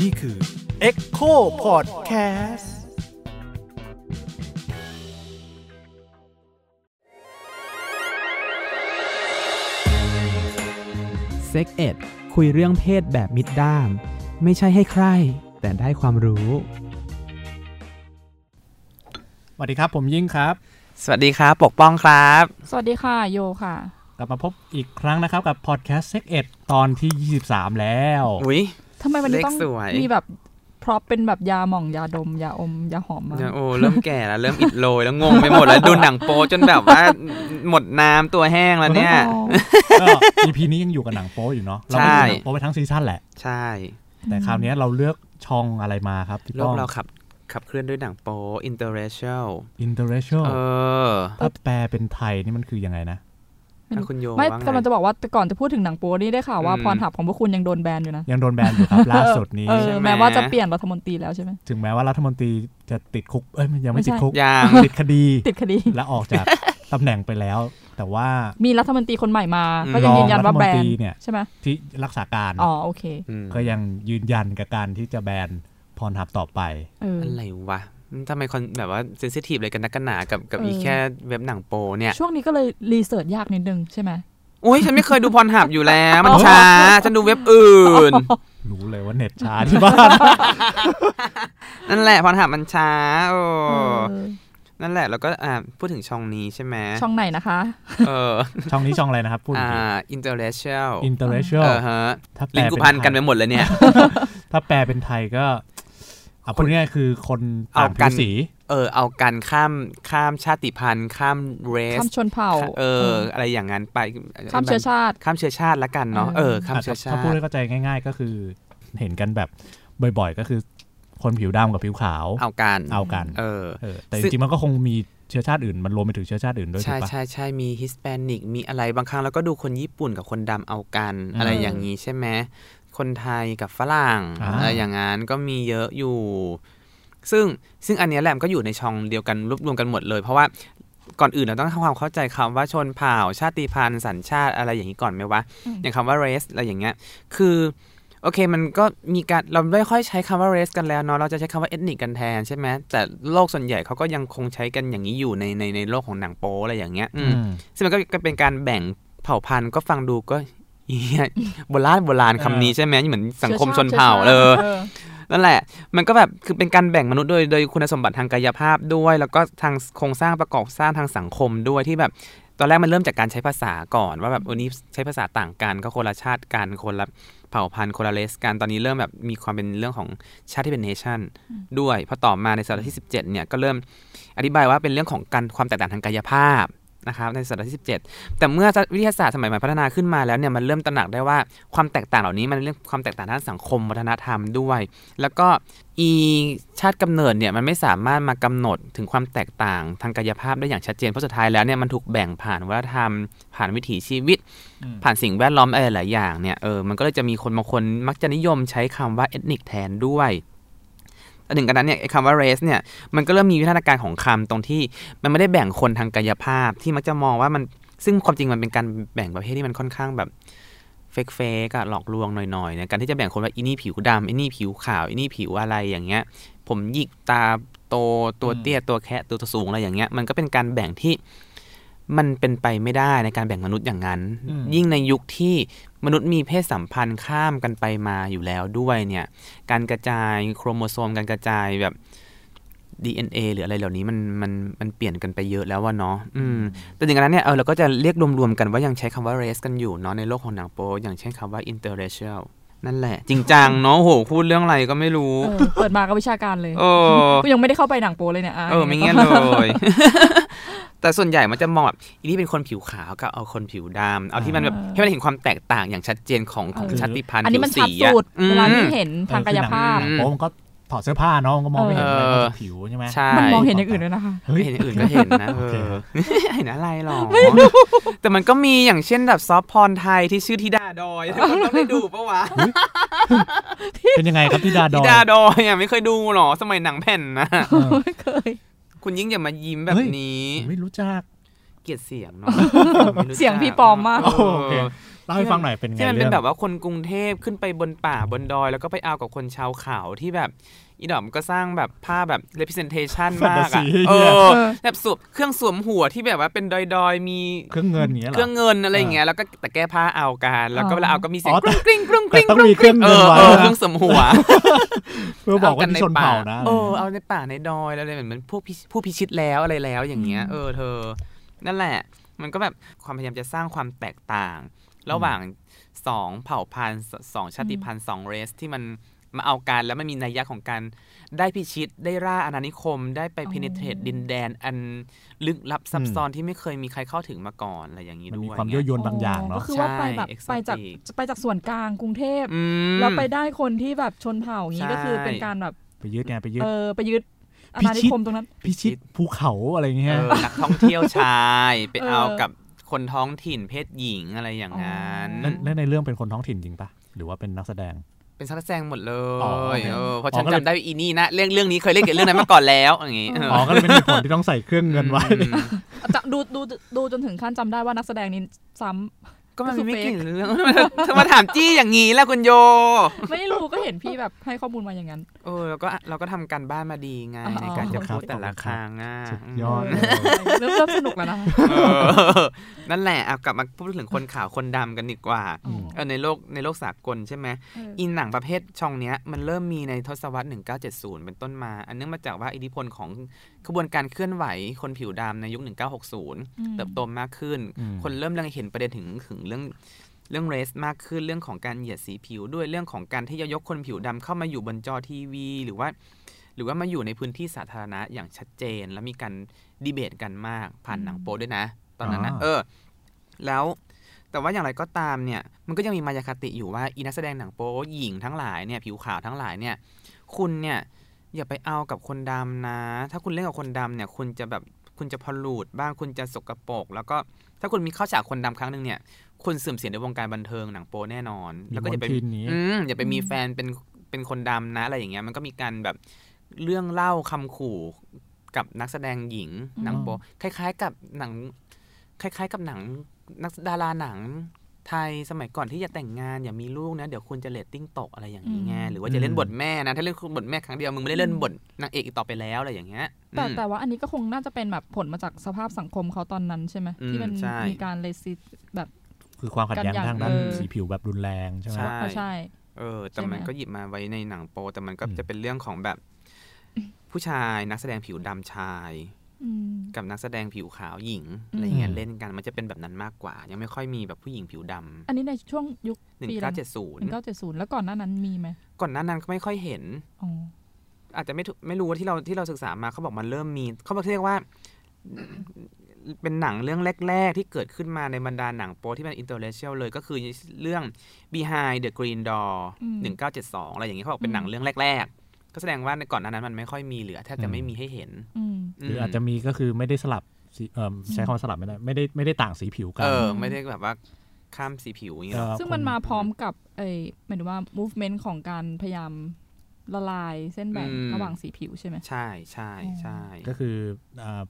นี่คือ Echo Podcast เซ็กเอ็ดคุยเรื่องเพศแบบมิดด้าม ไม่ใช่ให้ใคร แต่ได้ความรู้สวัสดีครับ ผมยิ่งครับ สวัสดีครับ ปกป้องครับ สวัสดีค่ะ โยค่ะ กลับมาพบอีกครั้งนะครับ กับ Podcast Sex Ed ตอนที่ 23 แล้วอุ้ยทำไมวันนี้ต้องเลขสวยมีแบบ prop เป็นแบบยาหม่องยาดม ยาอม ยาหอมมาโอ้เริ่มแก่แล้ว เริ่มอิดโรยแล้วงงไปหมดแล้วดูหนังโป๊จนแบบว่าหมดน้ำตัวแห้งแล้วเนี่ยอ๋อก็ EP นี้ยังอยู่กับหนังโป๊อยู่เนาะเราใช่ก็ดูหนังโป๊ไปทั้ง season แหละ ใช่ แต่คราวนี้เราเลือกช่องอะไรมาครับพี่โลป้กองเราขับขับเคลื่อนด้วยหนังโป๊ interracial Interracial เออถ้าแปลเป็นไทยนี่มันคือยังไงนะไม่รู้อะ คุณโยไม่ว่าไงกำลังจะบอกว่าแต่ก่อนจะพูดถึงหนังโป๊นี่ได้ข่าวว่าอืมพรหับของพวกคุณยังโดนแบนอยู่นะ ยังโดนแบนอยู่ครับล่าสุดนี้เออใช่ไหมแม้ว่าจะเปลี่ยนรัฐมนตรีแล้วใช่ไหมถึงแม้ว่ารัฐมนตรีจะติดคุกเอ้ยยังไม่ไม่ใช่ติดคุกยังติดคดีติดคดีและออกจากตำแหน่งไปแล้ว แต่ว่ามีรัฐมนตรีคนใหม่มาอืมก็ยังยืนยันว่าแบรองรัฐมนตนรีเนี่ยใช่ไหมที่รักษาการอ๋อโอเคอืมก็ยังยืนยันกับการที่จะแบนพรหับต่อไปเออออะไรวะ ทำไมคนแบบว่าเซนซิทีฟเลยกันนักกันหนากับกับเอออีอีแค่เว็บหนังโป๊เนี่ยช่วงนี้ก็เลยรีเสิร์ชยากนิดนึงใช่ไหมอุ้ยฉันไม่เคยดูพรหับอยู่แล้ว มันช้า ฉันดูเว็บอื่น รู้เลยว่าเน็ตช้าที่บ้าน นั่นแหละพรหับมันช้า โอ้เออนั่นแหละแล้วก็อ่าพูดถึงช่องนี้ใช่ไหมช่องไหนนะคะ เออ ช่องนี้ช่องอะไรนะครับพูดอีอ่ากที interracial Interracial เออฮะถ้าแปลลิ้นกูเป็นพันกันไทไปยหมดเลยเนี่ย ถ้าแปลเป็นไทยก็ เอาพูดง่ายๆคือคนต่างเอากัผิวนสี เออ เอากันข้ามข้ามชาติพันธุ์ ข้ามเรสข้ามชนเผ่า เออ อะไรอย่างนั้นไปข้ามเชื้อชาติ ข้ามเชื้อชาติละกันเนาะเออเออข้ามเชื้อชาถ้าติพูดให้เข้าใจง่าย ๆ ก็คือเห็นกันแบบบ่อยๆ ก็คือคนผิวดำกับผิวขาว เอากัน เอากัน เออเออแต่จซึ่งริงๆ มันก็คงมีเชื้อชาติอื่น มันรวมไปถึงเชื้อชาติอื่นด้วยถูใช่กปะใช่ใช่มีฮิสแปนิก มีอะไร บางครั้งเราก็ดูคนญี่ปุ่นกับคนดำเอากันอืมอะไรอย่างนี้ใช่ไหม คนไทยกับฝรั่งอ่าอะไรอย่างนั้นก็มีเยอะอยู่ ซึ่งซึ่งอันเนี้ยแหละมันก็อยู่ในช่องเดียวกันรวบรวมกันหมดเลย เพราะว่าก่อนอื่นเราต้องทำความเข้าใจคำว่าชนเผ่า ชาติพันธุ์สัญชาติอะไรอย่างนี้ก่อนไหมวะอืมอย่างคำว่า race อะไรอย่างเงี้ย คือโอเคมันก็มีการเราไม่ค่อยใช้คำว่า race กันแล้วเนาะเราจะใช้คำว่า ethnic กันแทนใช่ไหมแต่โลกส่วนใหญ่เขาก็ยังคงใช้กันอย่างนี้อยู่ในในในโลกของหนังโป๊อะไรอย่างเงี้ย อืมอืมซึ่งมันก็ก็เป็นการแบ่งเผ่าพันธุ์ก็ฟังดูก็เหี้ย โบราณโบราณคำนี้ใช่ไหมเหมือนสังคมชนเผ่าเออนั่นแหละ มันก็แบบคือเป็นการแบ่งมนุษย์โดยโดยคุณสมบัติทางกายภาพด้วย แล้วก็ทางโครงสร้างประกอบสร้างทางสังคมด้วยที่แบบตอนแรกมันเริ่มจากการใช้ภาษาก่อนว่าแบบวันนี้ใช้ภาษาต่างกันก็คนละชาติกันคนละเผ่าพันธุ์คนละเลสกันตอนนี้เริ่มแบบมีความเป็นเรื่องของชาติที่เป็นเนชั่นด้วยพอต่อมาในศตวรรษที่ 17เนี่ยก็เริ่มอธิบายว่าเป็นเรื่องของการความแตกต่างทางกายภาพ นะครับในศตวรรษที่ 17 แต่เมื่อวิทยาศาสตร์สมัยใหม่พัฒนาขึ้นมาแล้วเนี่ยมันเริ่มตระหนักได้ว่าความแตกต่างเหล่านี้มันเรื่องความแตกต่างด้านสังคมวัฒนธรรมด้วย แล้วก็อีชาติกำเนิดเนี่ยมันไม่สามารถมากำหนดถึงความแตกต่างทางกายภาพได้อย่างชัดเจนเพราะสุดท้ายแล้วเนี่ยมันถูกแบ่งผ่านวัฒนธรรม ผ่านวิถีชีวิต ผ่านสิ่งแวดล้อมอะไรหลายอย่างเนี่ยเออมันก็เลยจะมีคนบางคนมักจะนิยมใช้คำว่า ethnic แทนด้วย แต่ถึงกันนั้นเนี่ยไอ้คำว่า race เนี่ยมันก็เริ่มมีวิวัฒนาการของคำตรงที่มันไม่ได้แบ่งคนทางกายภาพที่มักจะมองว่ามันซึ่งความจริงมันเป็นการแบ่งประเภทที่มันค่อนข้างแบบเฟกเฟกอะหลอกลวงหน่อยๆเนี่ยการที่จะแบ่งคนว่าอีนี่ผิวดำอีนี่ผิวขาวอีนี่ผิวอะไรอย่างเงี้ย ผมหยิกตาโตตัวเตี้ยตัวแคะตัวสูงอะไรอย่างเงี้ย มันก็เป็นการแบ่งที่ มันเป็นไปไม่ได้ในการแบ่งมนุษย์อย่างนั้นอืมยิ่งในยุคที่มนุษย์มีเพศสัมพันธ์ข้ามกันไปมาอยู่แล้วด้วยเนี่ย การกระจายโครโมโซมการกระจายแบบ DNA หรืออะไรเหล่านี้มันมันมันเปลี่ยนกันไปเยอะแล้วว่าเนาะอืมแต่อย่างนั้นเนี่ยเออเราก็จะเรียกรวมๆกันว่ายังใช้คำว่า race กันอยู่เนาะในโลกของหนังโป๊อย่างเช่นคำว่า interracial นั่นแหละ จริงจังเนาะโหพูดเรื่องอะไรก็ไม่รู้เออเปิดมาก็วิชาการเลยเออกูยังไม่ได้เข้าไปหนังโปเลยเนี่ยะเออไม่เงี้ยเลยแต่ส่วนใหญ่มันจะมองแบบอีนี่เป็นคนผิวขาวกับเอาคนผิวดำเอาที่มันแบบให้มันเห็นความแตกต่างอย่างชัดเจนของของชาติพันธุ์อันนี้ผิวมันชัสีดอะสุดอืมเวลาที่เห็นทางกายภาพหนังโป๊มันก็ ถอดเสื้อผ้าเนาะมันก็มองไม่เห็นเลยเออว่าผิวใช่ไหมใช่มันมองเห็นอย่างอื่นด้วยนะคะเฮ้ยเห็นอย่างอื่นก็เห็นนะโอเอเคอเห็นอะไรหรอแต่มันก็มีอย่างเช่นแบบซอฟต์พรไทยที่ชื่อธิดาดอยทุกคนต้องได้ดูปะวะเป็นยังไงครับพี่ดาดธิอยดาดอยอะไม่เคยดูหรอสมัยหนังแผ่นนะเออไม่เคย คุณยิ่งอย่ามายิ้มแบเฮ้บยนี้ผมไม่รู้จักเกลียดเสียงเนาะไม่รู้จักเสียงพี่ปลอมมากเออโอเคเล่าให้ฟังหน่อยเป็นไงที่มันเป็นเรื่องแบบว่าคนกรุงเทพขึ้นไปบนป่าบนดอย แล้วก็ไปเอากับคนชาวเขาที่แบบอีดอมก็สร้างแบบภาพแบบ representation มากอะเออแบบสวมเครื่องสวมหัวที่แบบว่าเป็นดอยดอยๆมีเครื่องเงินอย่างเงี้ยเหรเครื่องเงินอะไรอย่างเงี้ยแล้วก็แต่แก้ผ้าเอากันแล้วก็อ๋อเวลาเอาก็มีเสียงอ๋อกแต่รุ้งกริ้งกรุ้งกแต่ริ้งต้องกรุ้มีงเครื่องเอเงินอไว้เออนะเครื่องสวมหัวเพื่อบอกว่าที่ชนเผ่านะเออเอาในป่าในดอยแล้วอะไรเหมือนผู้พิผู้พิชิตแล้วอะไรแล้วอย่างเงี้ย เออเธอ นั่นแหละ มันก็แบบความพยายามจะสร้างความแตกต่าง ระหว่างสองเผ่าพันธุ์สสองชาติพันธุ์สองเรสที่มันมาเอากันแล้วมันมีนัยยะของการได้พิชิตได้ร่าอาณานิคม ได้ไปอ๋อ penetrate ดินแดนอันลึกลับซับอืมซ้อนที่ไม่เคยมีใครเข้าถึงมาก่อนอะไรอย่างนี้มันด้มีวยความยั่วยวนบางอย่างก็เนาะคือว่าไปแบบใช่ไปจาก exotic ไปจากส่วนกลางกรุงเทพอืมแล้วไปได้คนที่แบบชนเผ่าอย่างนี้ใช่ก็คือเป็นการแบบไปยึดไงไปยึดเออไปยึดอาพิณานิชิตคมตรงนั้นพิชิตภูเขาอะไรเงี้เอยอนักท่องเที่ยวชายไปเออเอากับ คนท้องถิ่นเพศหญิงอะไรอย่างนั้นอ๋อแล้วแล้วในเรื่องเป็นคนท้องถิ่นจริงปะหรือว่าเป็นนักแสดง เป็นซักแซงหมดเลอ๋อโอยเคเออเพราะอ๋อฉันก็เลยจำได้ว่าอีนี่นะเรื่องเรื่องนี้เคยเล่นกับเรื่องนั้นมาก่อนแล้วอย่างงี้อ๋อก็เลยเป็นเหตุผลที่ต้องใส่เครื่องเงินไว้อืมจะดูดูดูจนถึงขั้นจำได้ว่านักแสดงนี้ซ้ำ ก็มันก็คือไม่ fake เกี่ยวเรื่องเธอมาถามจี้อย่างนี้แล้วคุณโย ไม่รู้ก็เห็นพี่แบบให้ข้อมูลมาอย่างนั้น เออเราก็เราก็ทำการบ้านมาดีไงอ๋อในการจะครับพูดแต่ละครั้งอะสุดยอดเเริ่มเริ่มสนุกแล้วนะเออนั่นแหละเอากลับมาพูดถึงคนขาวคนดำกันดีกว่าอ๋อเออในโลกในโลกสากลใช่ไหมเอออินหนังประเภทช่องเนี้ยมันเริ่มมีในทศวรรษ 1970 เป็นต้นมา อันเนื่องมาจากว่าอิทธิพลของขบวนการเคลื่อนไหวคนผิวดำในยุค 1960 เติบโตมากขึ้นอืมคนเริ่มเรื่องเห็นประเด็นถึงถึงเรื่องเรื่องเรสมากขึ้นเรื่องของการเหยียดสีผิวด้วยเรื่องของการที่จะยกคนผิวดำเข้ามาอยู่บนจอทีวี หรือว่า หรือว่ามาอยู่ในพื้นที่สาธารณะอย่างชัดเจน แล้วมีการดีเบตกันมากผ่านหนังโป๊ด้วยนะ ตอนนั้นนะอ๋อเออ แล้วแต่ว่าอย่างไรก็ตามเนี่ย มันก็ยังมีมายาคติอยู่ว่าอีนักแสดงหนังโป๊หญิงทั้งหลายเนี่ยผิวขาวทั้งหลายเนี่ย คุณเนี่ย อย่าไปเอากับคนดำนะ ถ้าคุณเล่นกับคนดำเนี่ย คุณจะแบบคุณจะพอลูดบ้างคุณจะสกปรกแล้วก็ถ้าคุณมีเข้าฉากคนดำครั้งหนึ่งเนี่ย คุณเสื่อมเสียในวงการบันเทิงหนังโป๊แน่นอนมีแล้วก็มอย่าลไปทินนี้อืมอย่าไปมีแฟนเป็นเป็นคนดำนะอะไรอย่างเงี้ยมันก็มีการแบบเรื่องเล่าคำขู่กับนักแสดงหญิงอืมหนังโป๊คล้าย ๆ กับหนัง คล้าย ๆ กับหนังนักดาราหนัง ไทยสมัยก่อนที่จะแต่งงานอย่ามีลูกนะ เดี๋ยวคุณจะเรตติ้งตกอะไรอย่างนี้ไงหรือว่าจะเล่นบทแม่นะ ถ้าเล่นบทแม่ครั้งเดียวมึงไม่ได้เล่นบทนางเอกอีกต่อไปแล้วอะไรอย่างเงี้ยแต่อืมแต่ว่าอันนี้ก็คงน่าจะเป็นแบบผลมาจากสภาพสังคมเขาตอนนั้นใช่ไหมอืมที่มันใช่มีการเลสิแบบ คือความขัดแย้งกันอย่างทางด้านเออสีผิวแบบรุนแรงใช่ไหมใช่ก็ใช่เออแต่ใช่ไหมมันก็หยิบมาไว้ในหนังโปแต่มันก็อืมจะเป็นเรื่องของแบบผู้ชายนักแสดงผิวดำชายอืม กับนักแสดงผิวขาวหญิงอืมอะไรเงี้ยเล่นกันมันจะเป็นแบบนั้นมากกว่า ยังไม่ค่อยมีแบบผู้หญิงผิวดอันนี้ในช่วงยุคำหนึ่งปีเก้าเจ็ดศูนหนึ่ย์งเก้าเจ็ดศูนย์แล้วก่อนหน้านั้นมีไหมก่อนหน้านั้นก็ไม่ค่อยเห็นอ๋ออาจจะไม่ถูกไม่รู้ว่าที่เราที่เราศึกษามาเขาบอกมันเริ่มมีเขาบอกเรียกว่า เป็นหนังเรื่องแรก ๆ ที่เกิดขึ้นมาในบรรดาหนังโป๊ที่เป็น interracial เลยก็คือเรื่อง Behind the Green Door อืม1972 อะไรอย่างเงี้ยเขาบอกเป็นหนังอืมเรื่องแรก ๆ ก็แสดงว่าในก่อนหน้านั้นมันไม่ค่อยมีเหลือแทบจะไม่มีให้เห็นอืมหรืออาจจะมีก็คือไม่ได้สลับสีเออใช้คำว่าสลับไม่ได้ไม่ได้ไม่ได้ต่างสีผิวกันเออไม่ได้แบบว่าข้ามสีผิวอย่างเงี้ยเอ่อซึ่งมันมาพร้อมกับไอ้หมายถึงว่า movement ของการพยายามละลายเส้นแบ่งอืมระหว่างสีผิวใช่ไหมใช่ใช่ใช่ก็คืออ่า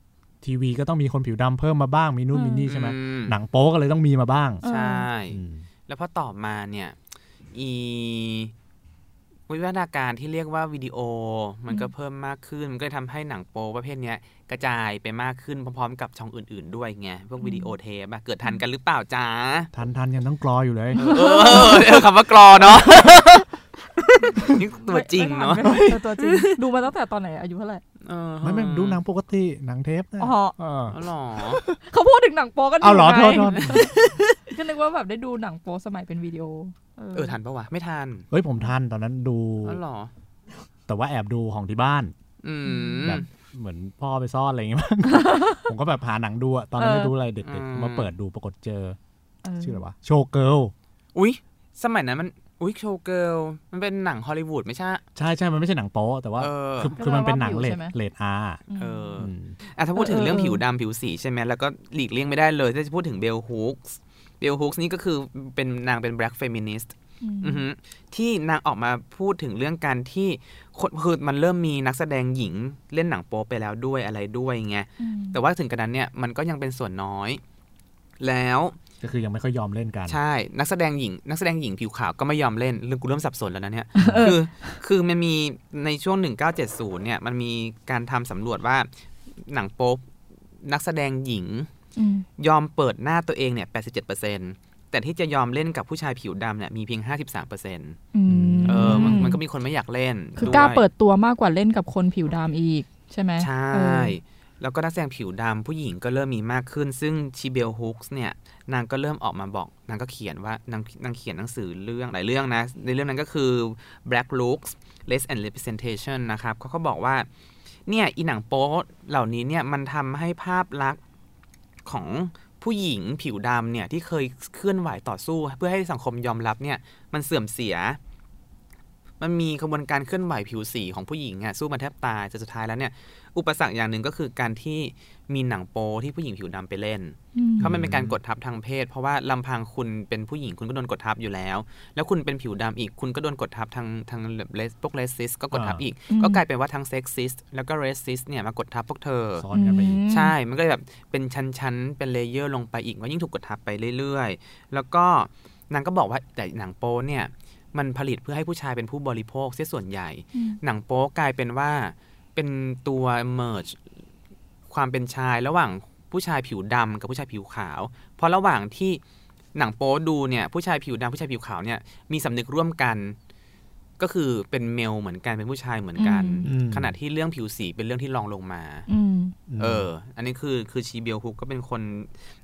ทีวีก็ต้องมีคนผิวดำเพิ่มมาบ้างมีนู่นอืมมีนี่ใช่ไหมอืหนังโป๊ก็เลยต้องมีมาบ้าง ใช่อืมแล้วพอต่อมาเนี่ย อี วิวัฒนาการที่เรียกว่าวิดีโอ มันก็อืมเพิ่มมากขึ้น มันก็เลยทำให้หนังโปประเภทเนี้ยกระจายไปมากขึ้นพร้อมๆ กับช่องอื่นๆด้วยไงพวกวิดีโอเทปอะเกิดทันกันหรือเปล่าจ๊ะทันทันยังต้องกรออยู่เลยเออเออคำว่ากรอเนาะนี่ตัวจริงเนาะไม่ไม่เออตัวจริงดูมาตั้งแต่ตอนไหนอายุเท่าไหร่เออ ไม่ไม่ดูหนังปกติหนังเทปนะอ๋อเอออ๋อเหรอเขาพูดถึงหนังโป๊กันเอาเหรอโทษไงโทษก็นึกว่าแบบได้ดูหนังโป๊สมัยเป็นวิดีโอ เออทันปะวะไม่ทันเฮ้ยผมทันตอนนั้นดูอ๋อเหรอแต่ว่าแอบดูของที่บ้านอืมแบบเหมือนพ่อไปซ่อนอะไรอย่างเงี้ยมั้งผมก็แบบหาหนังดูอะตอนนั้นเออไม่รู้อะไรเด็ดอืมๆมาเปิดดูปรากฏเจอเออชื่ออะไรวะ Showgirlsอุ้ยสมัยนั้นมัน อุ้ย Showgirls มันเป็นหนังฮอลลีวูดไม่ใช่ ใช่ใช่มันไม่ใช่หนังโป๊แต่ว่าเออคือคือมันเป็นหนังเรตเรต R เอออืมอะถ้าพูดถึงเออเรื่องเออผิวดำผิวสีใช่ไหมแล้วก็หลีกเลี่ยงไม่ได้เลยถ้าจะพูดถึง bell hooks bell hooks นี่ก็คือเป็นนางเป็น black feminist อืมอือฮึที่นางออกมาพูดถึงเรื่องการที่คนคือมันเริ่มมีนักแสดงหญิงเล่นหนังโป๊ไปแล้วด้วยอะไรด้วยไงอืมแต่ว่าถึงกระนั้นเนี่ยมันก็ยังเป็นส่วนน้อย แล้ว ก็คือยังไม่ค่อยยอมเล่นกัน ใช่ นักแสดงหญิง นักแสดงหญิงผิวขาวก็ไม่ยอมเล่น เรื่องกูเริ่มสับสนแล้วนะเนี่ย คือ คือมันมีในช่วง 1970 เนี่ย มันมีการทำสำรวจว่าหนังโป๊นักแสดงหญิงอืมยอมเปิดหน้าตัวเองเนี่ย 87%แต่ที่จะยอมเล่นกับผู้ชายผิวดำเนี่ยมีเพียง 53%อืมเออมันมันก็มีคนไม่อยากเล่น คือด้วยกล้าเปิดตัวมากกว่าเล่นกับคนผิวดำอีกใช่ไหมใช่เออ แล้วก็นักแสดงผิวดำผู้หญิงก็เริ่มมีมากขึ้น ซึ่งชีเบลฮุกส์เนี่ยนางก็เริ่มออกมาบอก นางก็เขียนว่านางนางเขียนหนังสือเรื่องหลายเรื่องนะ ในเรื่องนั้นก็คือ Black Looks Less and Representation นะครับเขาก็บอกว่าเนี่ยอีหนังโป๊เหล่านี้เนี่ยมันทำให้ภาพลักษณ์ของผู้หญิงผิวดำเนี่ยที่เคยเคลื่อนไหวต่อสู้ เพื่อให้สังคมยอมรับเนี่ยมันเสื่อมเสีย มันมีขบวนการเคลื่อนไหวผิวสีของผู้หญิงอะสู้มาแทบตายจนสุดท้ายแล้วเนี่ย อุปสรรคอย่างหนึ่งก็คือการที่มีหนังโป๊ที่ผู้หญิงผิวดำไปเล่นอืมเพราะมันเป็นการกดทับทางเพศ เพราะว่าลำพังคุณเป็นผู้หญิงคุณก็โดนกดทับอยู่แล้ว แล้วคุณเป็นผิวดำอีกคุณก็โดนกดทับทางทางแบบ race พวก racist ก็กดทับอีกอืมก็กลายเป็นว่าทั้งเซ็กซิสแล้วก็ racist เนี่ยมากดทับพวกเธอซ้อนกันไปอีกอืมใช่ มันก็เลยแบบเป็นชั้นๆเป็น layer ลงไปอีกว่ายิ่งถูกกดทับไปเรื่อยๆ แล้วก็นางก็บอกว่าแต่หนังโป๊เนี่ยมันผลิตเพื่อให้ผู้ชายเป็นผู้บริโภคเสียส่วนใหญ่อืมหนังโป๊กลายเป็นว่า เป็นตัว merge ความเป็นชายระหว่างผู้ชายผิวดำกับผู้ชายผิวขาว เพราะระหว่างที่หนังโป๊ดูเนี่ยผู้ชายผิวดำผู้ชายผิวขาวเนี่ยมีสำนึกร่วมกัน ก็คือเป็น male เหมือนกันเป็นผู้ชายเหมือนกันอืมขณะที่เรื่องผิวสีเป็นเรื่องที่รองลงมาอืมเออ อันนี้คือคือชี bell hooks ก็เป็นคน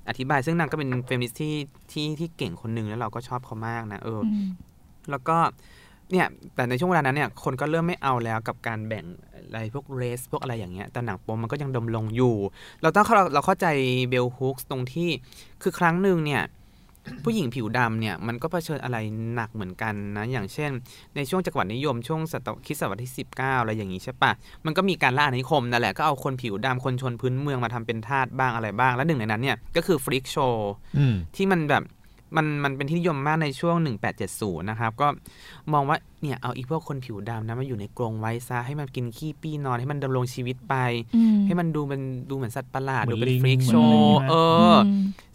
อธิบาย ซึ่งนางก็เป็นเฟมินิสต์ที่ที่ที่เก่งคนหนึ่งแล้วเราก็ชอบเขามากนะเออออืมแล้วก็ เนี่ยแต่ในช่วงเวลานั้นเนี่ยคนก็เริ่มไม่เอาแล้วกับการแบ่งอะไรพวก race พวกอะไรอย่างเงี้ยแต่หนังโป๊มันก็ยังดำรงอยู่ เราต้องเราเราเข้าใจ bell hooks ตรงที่คือครั้งหนึ่งเนี่ยผู้หญิงผิวดำเนี่ยมันก็เผชิญอะไรหนักเหมือนกันนะ อย่างเช่น ในช่วงจักรวรรดินิยมช่วงศตวรรษคริดศตวรรษที่ 19 อะไรอย่างงี้ใช่ปะมันก็มีการล่าอาณานิคมนั่นแหละก็เอาคนผิวดำคนชนพื้นเมืองมาทำเป็นทาสบ้างอะไรบ้าง และหนึ่งในนั้นเนี่ยก็คือฟริกโชว์อืมที่มันแบบ มันมันเป็นที่นิยมมากในช่วง 1870 นะครับ ก็มองว่าเนี่ยเอาอีพวกคนผิวดำนะมาอยู่ในกรงไว้ซะ ให้มันกินขี้ปี้นอนให้มันดำรงชีวิตไปอืมให้มันดูเป็นดูเหมือนสัตว์ประหลาดเหมืดูอนเป็นลิงฟรีกเหมือนโชอะไรอย่างงี้ว์ไหมเอออม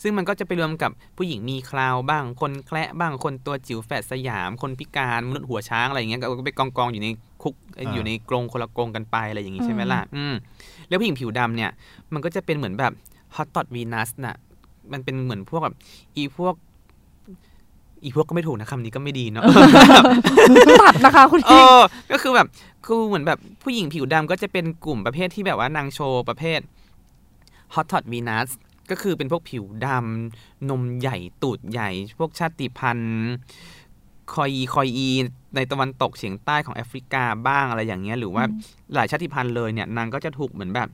ซึ่งมันก็จะไปรวมกับผู้หญิงมีคราวบ้าง คนแคระบ้างคนตัวจิ๋วแฝดสยาม คนพิการมนุษย์หัวช้างอะไรอย่างเงี้ยก็ไปกองกองๆอยู่ในคุกอยู่ในกรงคนละกรงกันไปอะไรอย่างงี้ใช่ไหมล่ะอืมแล้วผู้หญิงผิวดำเนี่ยมันก็จะเป็นเหมือนแบบฮอตตอดวีนัสน่ะมันเป็นเหมือนพวกแบบอีพวก อีพวกก็ไม่ถูกนะคำนี้ก็ไม่ดีเนาะตัดนะคะคุณเอพี่อก็คือแบบคือเหมือนแบบผู้หญิงผิวดำก็จะเป็นกลุ่มประเภทที่แบบว่านางโชว์ประเภท Hottentot Venus ก็คือเป็นพวกผิวดำนมใหญ่ตูดใหญ่ พวกชาติพันธุ์คอยอีคอยอีในตะวันตกเฉียงใต้ของแอฟริกาบ้างอะไรอย่างเงี้ย หรือว่าอืมหลายชาติพันธุ์เลยเนี่ยนางก็จะถูกเหมือนแบบ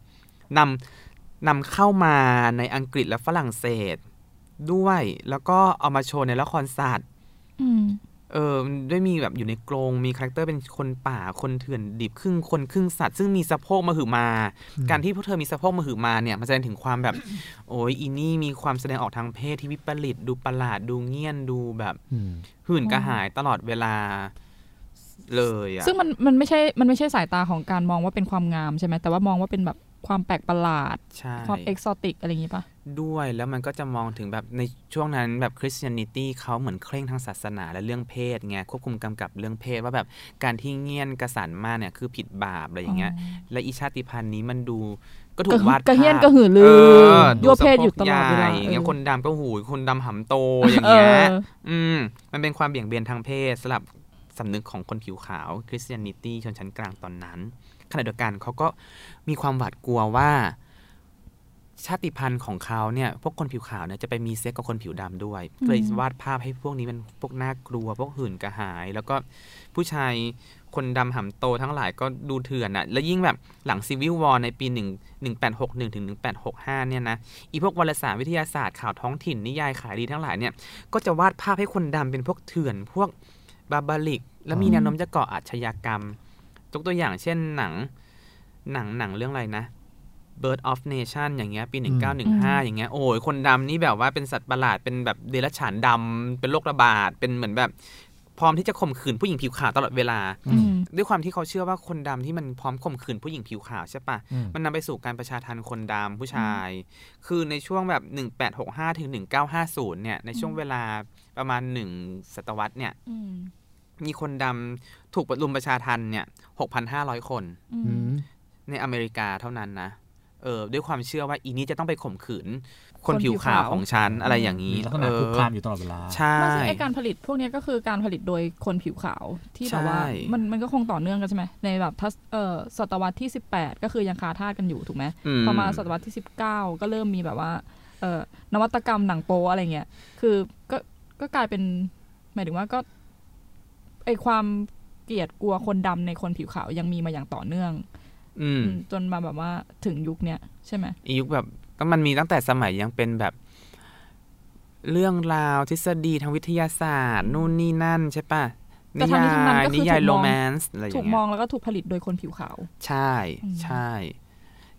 นำนำเข้ามาในอังกฤษและฝรั่งเศส ด้วย แล้วก็เอามาโชว์ในละครสัตว์อืมเออด้วยมีแบบอยู่ในกรงมี character เป็นคนป่าคนเถื่อนดิบครึ่งคนครึ่งสัตว์ ซึ่งมีสะโพกมาหือมา การที่พวกเธอมีสะโพกมาหือมาเนี่ยมันแสดงถึงความแบบ โอ้ยอีนี่มีความแสดงออกทางเพศที่วิปริตดูประหลาดดูเงียนดูแบบอืมหื่นกระหายตลอดเวลาเลยอะซึ่งมันมันไม่ใช่มันไม่ใช่สายตาของการมองว่าเป็นความงามใช่ไหมแต่ว่ามองว่าเป็นแบบ ความแปลกประหลาดใช่ความเอกซอติกอะไรอย่างงี้ปะด้วยแล้วมันก็จะมองถึงแบบในช่วงนั้นแบบคริสเตียนิตี้เขาเหมือนเคร่งทางศาสนาและเรื่องเพศไงควบคุมกำกับเรื่องเพศว่าแบบการที่เงี่ยนกระสันมากเนี่ยคือผิดบาปอะไรอย่างเงี้ย และอีชาติพันธุ์นี้มันดูก็ถูกระกหืวาอดกระเฮียนภาพกระหือรือเออยั่วเพศอยู่ตลอดเวลาใหญ่อย่างเงี้ยเออคนดำก็หูยคนดำหำโตอย่างเงี้ยเอออืมมันเป็นความเบี่ยงเบนทางเพศสำหรับสำนึกของคนผิวขาว Christianity ชนชั้นกลางตอนนั้น ขณะเดียวกันเขาก็มีความหวาดกลัวว่า ชาติพันธุ์ของเขาเนี่ยพวกคนผิวขาวเนี่ยจะไปมีเซ็กซ์กับคนผิวดำด้วยเลยวาดภาพให้พวกนี้เป็นพวกน่ากลัว พวกหื่นกระหาย แล้วก็ผู้ชายคนดำหำโตทั้งหลายก็ดูเถื่อนอะแล้วยิ่งแบบหลังซีวิลวอร์ในปี 1 1861ถึง1865 เนี่ยนะ อีพวกวารสารวิทยาศาสตร์ข่าวท้องถิ่นนิยายขายดีทั้งหลายเนี่ย ก็จะวาดภาพให้คนดำเป็นพวกเถื่อน พวกบาบาลิก แล้วมีแนวโน้มจะก่ออาชญากรรม ยกตัวอย่างเช่นหนังหนังหนังเรื่องอะไรนะ Bird of Nation อย่างเงี้ย ปี 1915 อย่างเงี้ย โอ้ย คนดำนี่แบบว่าเป็นสัตว์ประหลาด เป็นแบบเดรัจฉานดำ เป็นโรคระบาด เป็นเหมือนแบบ พร้อมที่จะข่มขืนผู้หญิงผิวขาวตลอดเวลาอืมด้วยความที่เขาเชื่อว่าคนดำที่มันพร้อมข่มขืนผู้หญิงผิวขาวใช่ปะอืมมันนำไปสู่การประชาทันคนดำผู้ชาย คือในช่วงแบบ 1865 ถึง 1950 เนี่ย ในช่วงเวลาประมาณ1ศตวรรษเนี่ยอื มมีคนดำถูกรุมประชาทันเนี่ย6,500คนอือืมมในอเมริกาเท่านั้นนะเออด้วยความเชื่อว่าอีนี้จะต้องไปข่มขืน คนผิวขาวของฉันอะไรอย่างนี้มีลักษเอณะอคุกคามอยู่ตลอดเวลา ใช่ไม่ใช่ไอการผลิตพวกเนี้ยก็คือการผลิตโดยคนผิวขาวที่แบบว่าใช่มันมันก็คงต่อเนื่องกันใช่ไหมในแบบทัศเอ่อศตวรรษที่ 18 ก็คือยังคาทาสกันอยู่ถูกไหมอืพอมาศตวรรษที่ 19 ก็เริ่มมีแบบว่าเอ่อนวัตกรรมหนังโป๊อะไรเงี้ยคือก็ก็กลายเป็นหมายถึงว่าก็ ไอความเกลียดกลัวคนดำในคนผิวขาวยังมีมาอย่างต่อเนื่อง อืมอืมจนมาแบบว่าถึงยุคเนี้ยใช่ไหมอียุคแบบก็มันมีตั้งแต่สมัยยังเป็นแบบ เรื่องราวทฤษฎีทางวิทยาศาสตร์ นู่นนี่นั่นใช่ปะแต่นิทั้งนี้ยาทั้งนั้นยก็คือนิยายถูกมองโรแมนต์อะไรอย่าถูกงเงี้มอยงแล้วก็ถูกผลิตโดยคนผิวขาว ใช่อืมใช่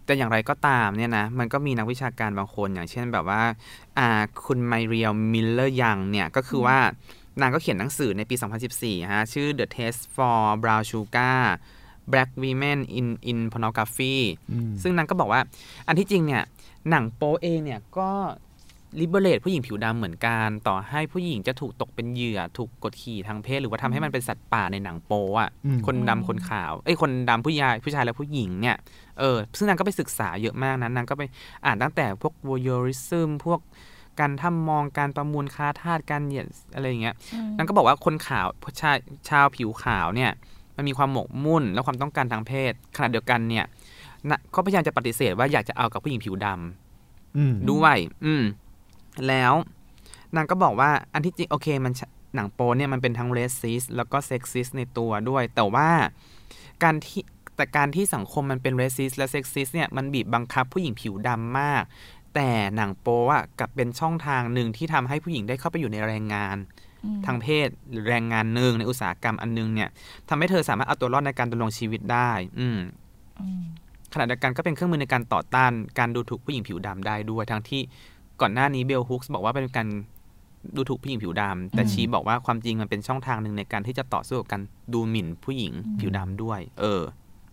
แต่อย่างไรก็ตามเนี่ยนะ มันก็มีนักวิชาการบางคนอย่างเช่นแบบว่า อ่า คุณไมเรียลมิลเลอร์ยังเนี่ยก็คือว่า นางก็เขียนหนังสือในปี 2014 ฮะ ชื่อ The Taste for Brown Sugar Black Women in in Pornography อืมซึ่งนางก็บอกว่า อันที่จริงเนี่ย หนังโป๊เองเนี่ยก็ลิเบเรตผู้หญิงผิวดำเหมือนกัน ต่อให้ผู้หญิงจะถูกตกเป็นเหยื่อ ถูกกดขี่ทางเพศ หรือว่าทำให้มันเป็นสัตว์ป่าในหนังโป๊อะอืมคนดำคนขาวเอ้ยคนดำผู้ชายผู้ชายและผู้หญิงเนี่ยเออซึ่งนางก็ไปศึกษาเยอะมากนะนางก็ไปอ่านตั้งแต่พวก voyeurism พวก การทำมองการประมูลค้าทาสการเหยียดอะไรอย่างเงี้ยนั่นก็บอกว่าคนขาวชาชาวผิวขาวเนี่ย มันมีความหมกมุ่นและความต้องการทางเพศขณะเดียวกันเนี่ยนะก็พยายามจะปฏิเสธว่าอยากจะเอากับผู้หญิงผิวดำอืมด้วย อืม แล้วนางก็บอกว่าอันที่จริงโอเคมันหนังโป๊เนี่ยมันเป็นทั้ง racist แล้วก็เซ็กซิสในตัวด้วย แต่ว่าการที่แต่การที่สังคมมันเป็น racist และ sexist เนี่ยมันบีบบังคับผู้หญิงผิวดำมาก แต่หนังโป๊อะกลับเป็นช่องทางหนึ่งที่ทำให้ผู้หญิงได้เข้าไปอยู่ในแรงงานอืมทางเพศหรือแรงงานหนึ่งในอุตสาหกรรมอันนึงเนี่ยทำให้เธอสามารถเอาตัวรอดในการดำรงชีวิตได้ อืมอืมขณะเดียวกันก็เป็นเครื่องมือในการต่อต้านการดูถูกผู้หญิงผิวดำได้ด้วย ทั้งที่ก่อนหน้านี้เบลฮุกส์บอกว่าเป็นการดูถูกผู้หญิงผิวดำแต่อืมชีบอกว่าความจริงมันเป็นช่องทางหนึ่งในการที่จะต่อสู้กับการดูหมิ่นผู้หญิงอืมผิวดำด้วย เออ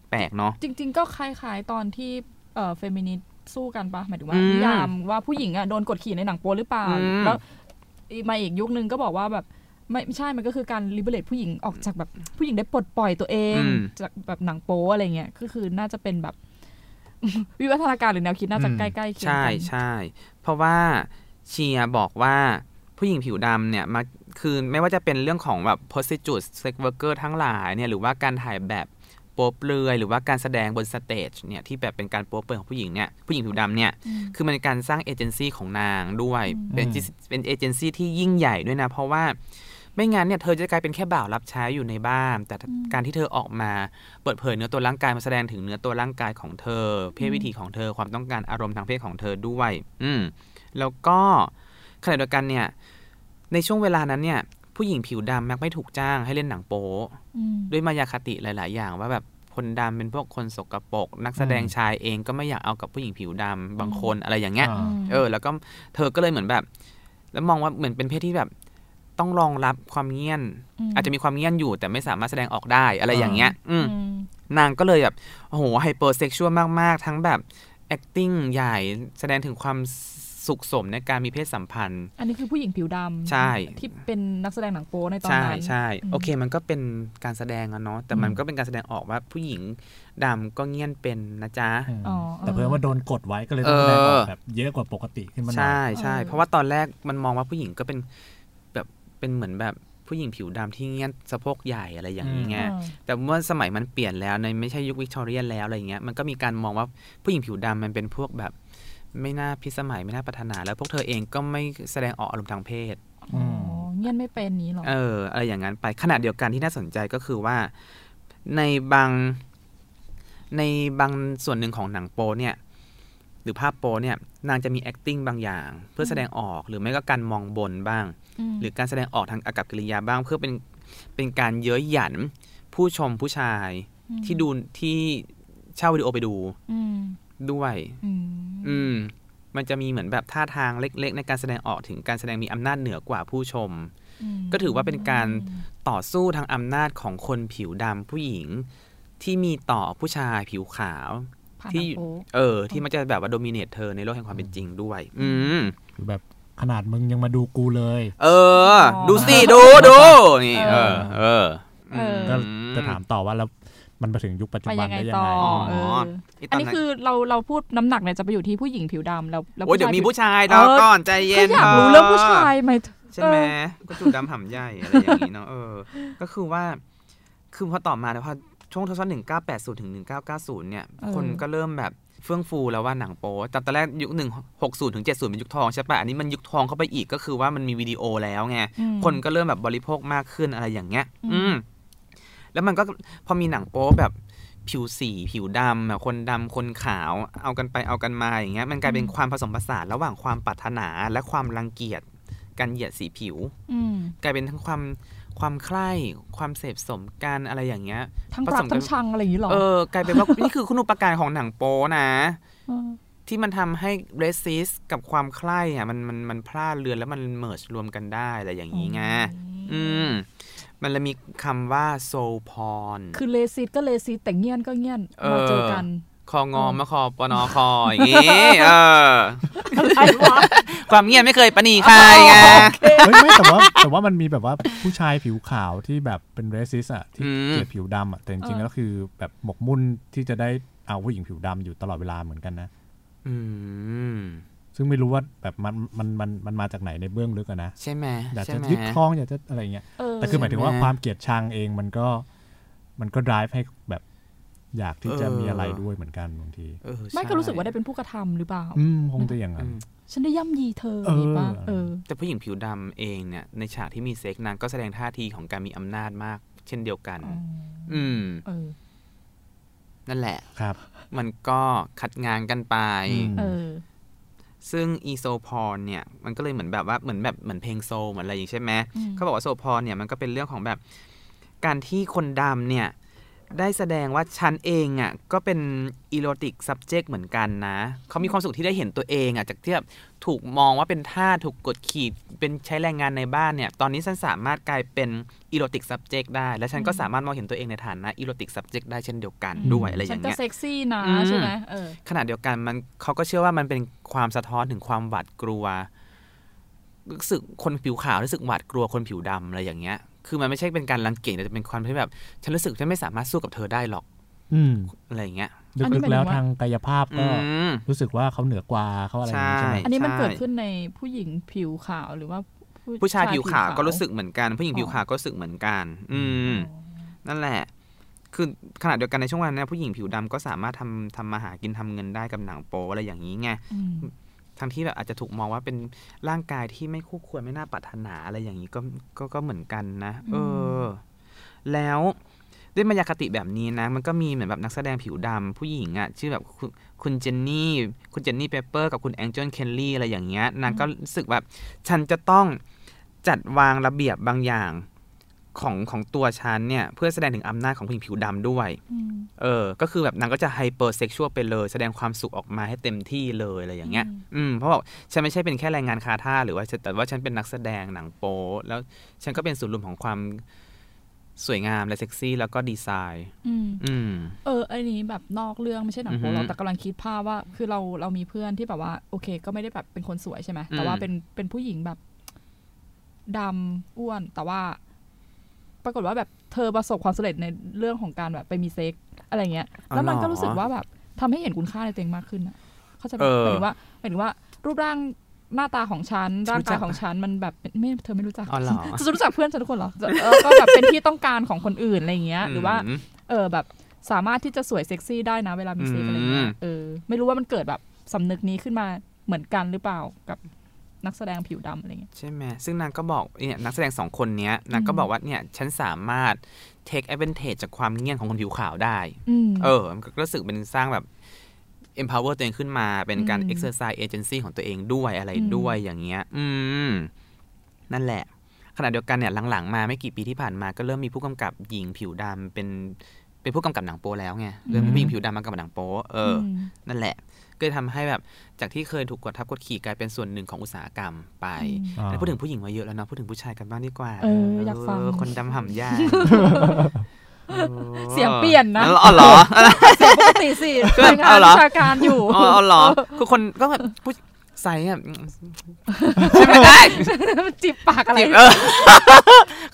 แปลกเนาะจริง ๆ ก็คล้ายๆตอนที่เอ่อเฟมินิสต์ สู้กันปะหมายถึงว่าอืมนิยามว่าผู้หญิงอะโดนกดขี่ในหนังโป๊หรือเปล่าอืมแล้วอีกมาอีกยุคนึงก็บอกว่าแบบไม่ไม่ใช่ มันก็คือการ liberate ผู้หญิงออกจากแบบผู้หญิงได้ปลดปล่อยตัวเองอืมจากแบบหนังโป๊อะไรเงี้ย ก็คือน่าจะเป็นแบบ วิวัฒนาการหรือแนวคิดน่าจะอืมใกล้ๆเคียงใช่กันใช่ เพราะว่าเชียร์บอกว่าผู้หญิงผิวดำเนี่ยมาคือไม่ว่าจะเป็นเรื่องของแบบ prostitute sex worker ทั้งหลายเนี่ยหรือว่าการถ่ายแบบ โป๊เปลือยหรือว่าการแสดงบน stage เนี่ยที่แบบเป็นการโป๊เปลือยของผู้หญิงเนี่ยผู้หญิงผิวดำเนี่ยอืมคือมันเป็นการสร้างเอเจนซี่ของนางด้วยอืมเป็นอืมเป็นเอเจนซี่ที่ยิ่งใหญ่ด้วยนะเพราะว่าไม่งั้นเนี่ยเธอจะกลายเป็นแค่บ่าวรับใช้อยู่ในบ้าน แต่การที่เธอออกมาเปิดเผยเนื้อตัวร่างกายมาแสดงถึงเนื้อตัวร่างกายของเธอ เพศวิถีของเธอความต้องการอารมณ์ทางเพศของเธอด้วย อืมแล้วก็ขณะเดียวกันเนี่ยในช่วงเวลานั้นเนี่ย ผู้หญิงผิวดำมักไม่ถูกจ้างให้เล่นหนังโป๊อืมด้วยมายาคติหลาย ๆ อย่างว่าแบบคนดำเป็นพวกคนสกปรกนักแสดงชายเองก็ไม่อยากเอากับผู้หญิงผิวดำบางคนอะไรอย่างเงี้ยอ่าเออ แล้วก็เธอก็เลยเหมือนแบบ แล้วมองว่าเหมือนเป็นเพศที่แบบต้องรองรับความเงียนมอาจจะมีความเงียนอยู่แต่ไม่สามารถแสดงออกได้อะไรอย่างเงี้ย อืมอืมนางก็เลยแบบโอ้โหไฮเปอร์เซ็กชวลมาก ๆ ทั้งแบบ acting ใหญ่แสดงถึงความ สุขสมในการมีเพศสัมพันธ์ อันนี้คือผู้หญิงผิวดำใช่ที่เป็นนักแสดงหนังโป๊ในตอนใช่นั้นใช่อืมโอเค มันก็เป็นการแสดงอะเนาะแต่มันก็เป็นการแสดงออกว่าผู้หญิงดำก็เงียนเป็นนะจ๊ะอ๋อแต่เพื่อนว่าโดนกดไว้ก็เลยต้องแสดงออกแบบเยอะกว่าปกติขึ้นมาหน่อยใช่ใช่เออเพราะว่าตอนแรกมันมองว่าผู้หญิงก็เป็นแบบเป็นเหมือนแบบผู้หญิงผิวดำที่เงี้ยสะโพกใหญ่อะไรอย่างนี้ไงเออแต่เมื่อสมัยมันเปลี่ยนแล้วในไม่ใช่ยุควิกตอเรียนแล้วอะไรเงี้ยมันก็มีการมองว่าผู้หญิงผิวดำมันเป็นพวกแบบ ไม่น่าพิสมัยไม่น่าปรารถนา แล้วพวกเธอเองก็ไม่แสดงออกอารมณ์ทางเพศอ๋อเงียนไม่เป็นนี้หรอเอออะไรอย่างนั้นไปขณะเดียวกันที่น่าสนใจก็คือว่า ในบางในบางส่วนหนึ่งของหนังโปเนี่ย หรือภาพโปเนี่ย นางจะมี acting บางอย่าง เพื่อแสดงออกหรือไม่ก็การมองบนบ้างมหรือการแสดงออกทางอากับกิริยาบ้าง เพื่อเป็นเป็นการเย้ยหยันผู้ชมผู้ชายมที่ดูที่เช่าวิดีโอไปดูอืม ด้วยอืมอืม มันจะมีเหมือนแบบท่าทางเล็ก ๆ ในการแสดงออกถึงการแสดงมีอำนาจเหนือกว่าผู้ชมมก็ถือว่าเป็นการต่อสู้ทางอำนาจของคนผิวดำผู้หญิง ที่มีต่อผู้ชายผิวขาวผ่านที่หนังโป๊เออ ที่มันจะแบบว่าโดมิเนตเธอในโลกแห่งความเป็นจริงด้วย อืมคือแบบขนาดมึงยังมาดูกูเลย เออ ดูสิ ดูดูนี่ เออ เออเออก็จะถามต่อว่าแล้ว มันมาถึงยุคปัจจุไปบัยันงไงได้ยังต่อไงอ๋อเออไอ้อันตอนนี้นั้นคือเราเราพูดน้ำหนักเนี่ยจะไปอยู่ที่ผู้หญิงผิวดำแล้วแล้วโอ้ยเดี๋ยวมีผู้ชายเอรออก่อนใจเย็คืนออยากรู้เรื่องผู้ชายไหมใช่ไหมก็จุดดำห่ำใหญ่อะไรอย่างนี้เนาะเออ ก็คือว่า คือพอต่อมาเนี่ยพอช่วงทศหนึ่งเก้าแปดศูนย์ถึงหนึ่งเก้าเก้าศูนย์เนี่ย คนก็เริ่มแบบเฟื่องฟูแล้วว่าหนังโป๊แต่ตอนแรกยุคหนึ่งหกศูนย์ถึงเจ็ดศูนย์เป็นยุคทองใช่ปะอันนี้มันยุคทองเข้าไปอีกก็คือว่ามันมีวิดีโอแล้วไงอืมคนก็เริ่มแบบบริโภคมากขึ้นอะไรอย่างเงี้ย อืมอืม แล้วมันก็พอมีหนังโป๊แบบผิวสีผิวดำแบบคนดำคนขาวเอากันไปเอากันมาอย่างเงี้ยมันกลายเป็นความผสมผสานระหว่างความปรารถนาและความรังเกียจการเหยียดสีผิวอืมกลายเป็นทั้งความความใคร่ความเสพสมกันอะไรอย่างเงี้ยทั้งผรัสกมกันทั้งชังอะไรอย่างนี้หรอเออกลายเป็นว่านี่คือคุณอุปการของหนังโป๊นะเออที่มันทำให้เรสซิสกับความใคร่อะมันมันมันพลาดเรือนแล้วมันเมิร์จรวมกันได้อะไรอย่างนี้ไงอืม มันเลยมีคำว่าโซพรคือเลซิตก็เลซิตแต่เงียนก็เงียนเออมาเจอกันคองอมาคอปนอคออย่างงี้เอออะไรวะความเงียบไม่เคยปณีใครไงเฮ้ยไม่แต่ว่าแต่ว่ามันมีแบบว่าผู้ชายผิวขาวที่แบบเป็นเรสิสอะที่อืมเกลียดผิวดำอะแต่จริงๆเออแล้วคือแบบหมกมุ่นที่จะได้เอาผู้หญิงผิวดำอยู่ตลอดเวลาเหมือนกันนะ อืม ซึ่งไม่รู้ว่าแบบมันมันมันมันมาจากไหนในเบื้องลึกอะนะใช่ไหมอยากใช่จะไหมยึดครองอยากจะอะไรเงี้ยเออแต่คือหมายถึงว่าใช่ไหมความเกลียดชังเองมันก็มันก็ drive ให้แบบอยากที่จะเออมีอะไรด้วยเหมือนกันบางทีเออไม่ใช่ก็รู้สึกว่าได้เป็นผู้กระทำหรือเปล่า อืมคงจะอย่างนั้อืนมฉันได้ย่ำยีเธอเออนี่ป่ะเออ แต่ผู้หญิงผิวดำเองเนี่ย ในฉากที่มีเซ็กนางก็แสดงท่าทีของการมีอำนาจมาก เช่นเดียวกัน อืมเออนั่นแหละครับ มันก็ขัดงานกันไปอืมเออ ซึ่งอีโซพรเนี่ยมันก็เลยเหมือนแบบว่าเหมือนแบบเหมือนเพลงโซลเหมือนอะไรอย่างนี้ใช่ไหมอืมเขาบอกว่าโซพรเนี่ยมันก็เป็นเรื่องของแบบการที่คนดำเนี่ย ได้แสดงว่าฉันเองอะก็เป็นอีโรติก subject เหมือนกันนะ เขามีความสุขที่ได้เห็นตัวเองอะจากที่แบบถูกมองว่าเป็นท่าสถูกกดขี่เป็นใช้แรงงานในบ้านเนี่ย ตอนนี้ฉันสามารถกลายเป็นอีโรติก subject ได้ และฉันก็สามารถมองเห็นตัวเองในฐานะอีโรติก subject ได้เช่นเดียวกันด้วยอะไรอฉัย่านงก็เงี้ยเซ็กซี่นะอืมใช่ไหมเออขณะเดียวกันมันเขาก็เชื่อว่ามันเป็นความสะท้อนถึงความหวาดกลัวรู้สึกคนผิวขาวรู้สึกหวาดกลัวคนผิวดำอะไรอย่างเงี้ย คือมันไม่ใช่เป็นการรังเกียจแต่เป็นความที่แบบฉันรู้สึกฉันไม่สามารถสู้กับเธอได้หรอก อืมอะไรอย่างเงี้ยอันนี้ลึกหมายถึงๆแล้วว่าทางกายภาพอืก็มรู้สึกว่าเขาเหนือกว่าเขาอะไรอย่างนี้ใช่ไหมใช่อันนี้มันเกิดขึ้นในผู้หญิงผิวขาวหรือว่า ผู้ชายผิวขาวก็รู้สึกเหมือนกัน ผู้หญิงผิวขาวก็รู้สึกเหมือนกัน อืม นั่นแหละ คือขณะเดียวกันในช่วงวันนั้นผู้หญิงผิวดำก็สามารถทำทำมาหากินทำเงินได้กับหนังโป๊อะไรอย่างนี้ไงอืม ทั้งที่แบบอาจจะถูกมองว่าเป็นร่างกายที่ไม่คู่ควรไม่น่าปรารถนาอะไรอย่างนี้ก็ก็ก็เหมือนกันนะ เออ แล้วด้วยมายาคติแบบนี้นะ มันก็มีเหมือนแบบนักแสดงผิวดำผู้หญิงอะ่ะ ชื่อแบบคุณคุณเจนนี่ คุณเจนนี่เปเปอร์กับคุณแองเจิลเคนลี่อะไรอย่างเงี้ยนางก็รู้สึกแบบ ฉันจะต้องจัดวางระเบียบบางอย่าง ของของตัวฉันเนี่ย เพื่อแสดงถึงอำนาจของผู้หญิงผิวดำด้วยอืมเออ ก็คือแบบนางก็จะ hypersexual ไปเลย แสดงความสุขออกมาให้เต็มที่เลยอะไรอย่างเงี้ย อืม เพราะบอกฉันไม่ใช่เป็นแค่แรงงานคาท่าหรือว่าฉันแต่ว่าฉันเป็นนักแสดงหนังโป๊แล้วฉันก็เป็นศูนย์รวมของความสวยงามและเซ็กซี่แล้วก็ดีไซน์อืมอืมเออ อันนี้แบบนอกเรื่องไม่ใช่หนังอือฮึโป๊เราแต่กำลังคิดภาพว่า คือเราเรามีเพื่อนที่แบบว่า โอเค ก็ไม่ได้แบบเป็นคนสวยใช่ไหมแต่ว่าอืมเป็นเป็นผู้หญิงแบบดำอ้วนแต่ว่า ปรากฏว่าแบบเธอประสบความสำเร็จในเรื่องของการแบบไปมีเซ็กอะไรเงี้ย แล้วมันก็รู้สึกว่าแบบทำให้เห็นคุณค่าในตัวเองมากขึ้นอะเข้าใจไหมเออหมายถึงว่าหมายถึงว่ารูปร่างหน้าตาของฉันฉันร่างรู้จักายกของฉันมันแบบไม่เธอไม่รู้จักอ๋อเหรอจะรู้จักเพื่อนฉันทุกคนเหรอจะเออก็แบบเป็นที่ต้องการของคนอื่นอะไรอย่างเงี้ย หรือว่ามเออแบบสามารถที่จะสวยเซ็กซี่ได้นะเวลามีเซ็กอืมอะไรเงี้ยเออไม่รู้ว่ามันเกิดแบบสำนึกนี้ขึ้นมาเหมือนกันหรือเปล่ากับ นักแสดงผิวดำอะไรเงี้ยใช่ไหมซึ่งนางก็บอกเนี่ยนักแสดงสองคนเนี้ยนางก็บอกว่าเนี่ยฉันสามารถ take advantage จากความเงียบของคนผิวขาวได้อืมเออมันก็รู้สึกเป็นสร้างแบบ empower ตัวเองขึ้นมาเป็นการอืม exercise agency ของตัวเองด้วยอะไรอืมด้วยอย่างเงี้ย อืม นั่นแหละขณะเดียวกันเนี่ยหลังๆ มาไม่กี่ปีที่ผ่านมาก็เริ่มมีผู้กำกับหญิงผิวดำเป็น เป็นผู้กำกับหนังโป๊แล้วไงเรื่องอืมผู้หญิงผิวดำมากำกับหนังโป๊เอออมนั่นแหละ ก็เลยทำให้แบบจากที่เคยถูกกดทับกดขี่กลายเป็นส่วนหนึ่งของอุตสาหกรรมไปอ่าแต่พูดถึงผู้หญิงมาเยอะแล้วเนาะพูดถึงผู้ชายกันบ้างดีกว่าเอออยากฟังเคนดำห่ำใหญ่ออเสียงเปลี่ยนนะอ๋อเหรอเสียงปกติสิคือรายงานเอาเหรอวิชาการอยู่อ๋อเหรอคือคนก็แบบ ผู้ใส่อะใช่ไหมได้จิบปากอะไรจิบเออ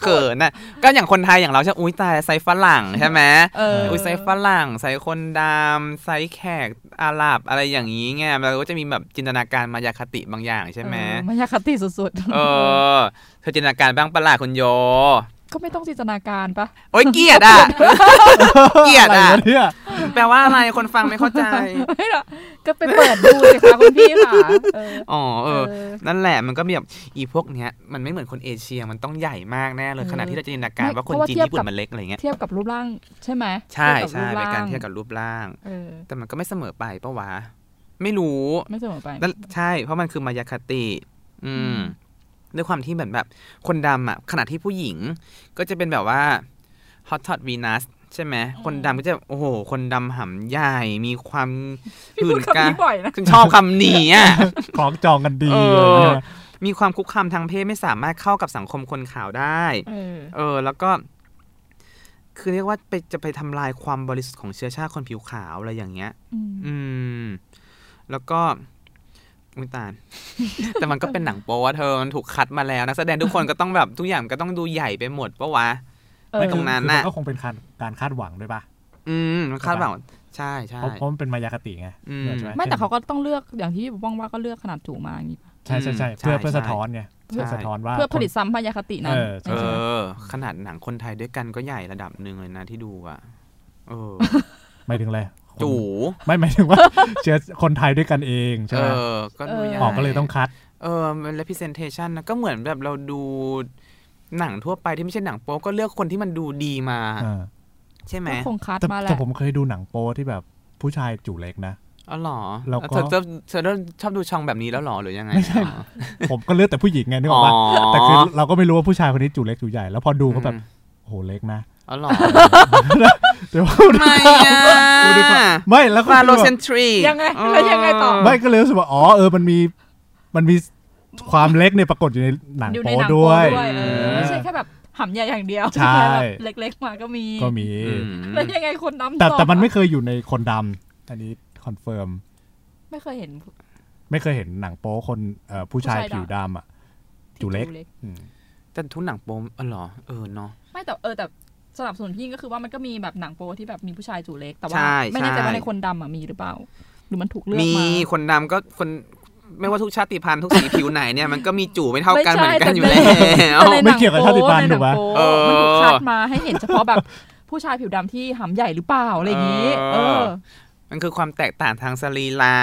เขินน่ะก็อย่างคนไทยอย่างเราใช่อุ้ยตายใส่ฝรั่งใช่ไหมเอออุ้ยใส่ฝรั่งใส่คนดำใส่แขกอาหรับอะไรอย่างนี้ไงเราก็จะมีแบบจินตนาการมายาคติบางอย่างใช่ไหมเออมายาคติสุดเออเธอจินตนาการบ้างปะล่ะคุณโยๆ ก็ไม่ต้องจินตนาการปะโอ้ยเกลียดอะ เกลียดอะไรอะวะเนี่ยแปลว่าอะไรคนฟังไม่เข้าใจไม่หรอกก็ไปเปิดดูสิคะคุณพี่ค่ะเอออ๋อเออเออ นั่นแหละมันก็มีแบบอีพวกเนี้ยมันไม่เหมือนคนเอเชียมันต้องใหญ่มากแน่เลยเออขนาดที่เราจินตนาการไม่ว่าคนเพราะว่าจีนเทียบญี่ปุ่กับนมันเล็กอะไรเงี้ยเทียบกับรูปร่างใช่ไหมใช่ทีใช่ยบเป็นบการงเทียบกับรูปร่างเออแต่มันก็ไม่เสมอไปปะวะไม่รู้ไม่เสมอไปนั่นใช่ เพราะมันคือมายาคติ อืมอืม ด้วยความที่เหมือนแบบคนดำอะขณะที่ผู้หญิง ก็จะเป็นแบบว่าฮอตทอตวีนัสใช่ไหมคนดำก็จะโอ้โห คนดำหำใหญ่มีความพี่พูดหื่นกล้าคำนี้บ่อยนะฉันชอบคำนี้อะของจองกันดีเออเลยเนี่ยมีความคุกคามทางเพศไม่สามารถเข้ากับสังคมคนขาวได้เออเออ แล้วก็ คือเรียกว่าไปจะไปทำลายความบริสุทธิ์ของเชื้อชาติคนผิวขาวอะไรอย่างเงี้ย อืมอืมแล้วก็ อุยตายแต่มันก็เป็นหนังโป๊อะเธอมันถูกคัดมาแล้วนักแสดงทุกคนก็ต้องแบบทุกอย่างก็ต้องดูใหญ่ไปหมดปะวะเออไม่ตรงนั้นคือน่ะมัก็คงเป็นการการคาดหวังด้วยป่ะอืมมันคาดหวังใช่ใช่เพราะเพราะมันเป็นมายาคติไงอืมเข้าใจหไม่แต่เขาก็ต้องเลือกอย่างที่ป้องว่าก็เลือกขนาดจูมาอย่างนี้ปะใช่ใช่ใช่อืมเพื่อใช่เพื่อใช่สะท้อนไงใช่เพื่อสะท้อนว่าเพื่อผลิตคนซ้ำมายาคตินั้นเออเออ ขนาดหนังคนไทยด้วยกันก็ใหญ่ระดับหนึ่งเลยนะที่ดูอะเออหมายถึงอะไรคน จูไม่หมายถึงว่า เชื้อคนไทยด้วยกันเองใช่เอไหมอก็ดูใหญ่ออกก็เลยต้องคัด เออมัน representation นะก็เหมือนแบบเราดูหนังทั่วไปที่ไม่ใช่หนังโป๊ก็เลือกคนที่มันดูดีมาเออใช่ไหมก็คงคัดแต่มาแหแต่ละผมเคยดูหนังโป๊ที่แบบผู้ชายจูเล็กนะอ๋อเหรอแล้วก็เธอเธอเธอเริ่มชอบดูช่องแบบนี้แล้วเหรอหรือยังไงไม่ใช่อ๋อผมก็เลือกแต่ผู้หญิงไงนึกออ๋ออกปะแต่คือเราก็ไม่รู้ว่าผู้ชายคนนี้จูเล็กจูใหญ่แล้วพอดูก็แบบอืมโอ้โหเล็กนะ อ๋อเหรอเดี๋ยวไม่อะดูดีกว่าไม่แล้วก็ฟาคือโลแบบเซนทรียังไงแล้วยังไงต่อไม่ก็เลยรู้สึกว่าอ๋อเออมันมีมันมีความเล็กเนี่ยปรากฏอยู่ในหนังอยู่ในโป๊หนังด้โป๊วยด้วยเออเออไม่ใช่แค่แบบหำใหญ่อย่างเดียวใช่แบบเล็กๆมาก็มีก็มีอืมแล้วยังไงคนดำแต่ต่อแต่มันไม่เคยอยู่ในคนดำอันนี้คอนเฟิร์มไม่เคยเห็น ไม่เคยเห็นหนังโป๊คนเอ่อผู้ชายผู้ชายดำผิวดำอะจูเล็กอืมแต่ทุกหนังโป๊อ๋อเหรอเออเนาะไม่แต่เออแต่ สนับสนุนพี่ก็คือว่ามันก็มีแบบหนังโป๊ที่แบบมีผู้ชายจูเล็ก แต่ว่าใช่ไม่แน่ใจใช่ว่าในคนดำอะมีหรือเปล่า หรือมันถูกเลือกมีมาคนดำก็คนไม่ว่าทุกชาติพันธุ์ทุกสีผิวไหนเนี่ยมันก็มีจู่ไม่เท่ากันไม่เหมืใช่อนกันอยู่แต่แล้วแต่ในหไม่นังเกี่ยวกับโป๊ชาติพันธุ์ในหนังถูกปะโป๊เออมันถูกคัดมาให้เห็นเฉพาะแบบผู้ชายผิวดำที่หำใหญ่หรือเปล่าอะไรอย่างนี้เอเอออมันคือความแตกต่างทางสรีระ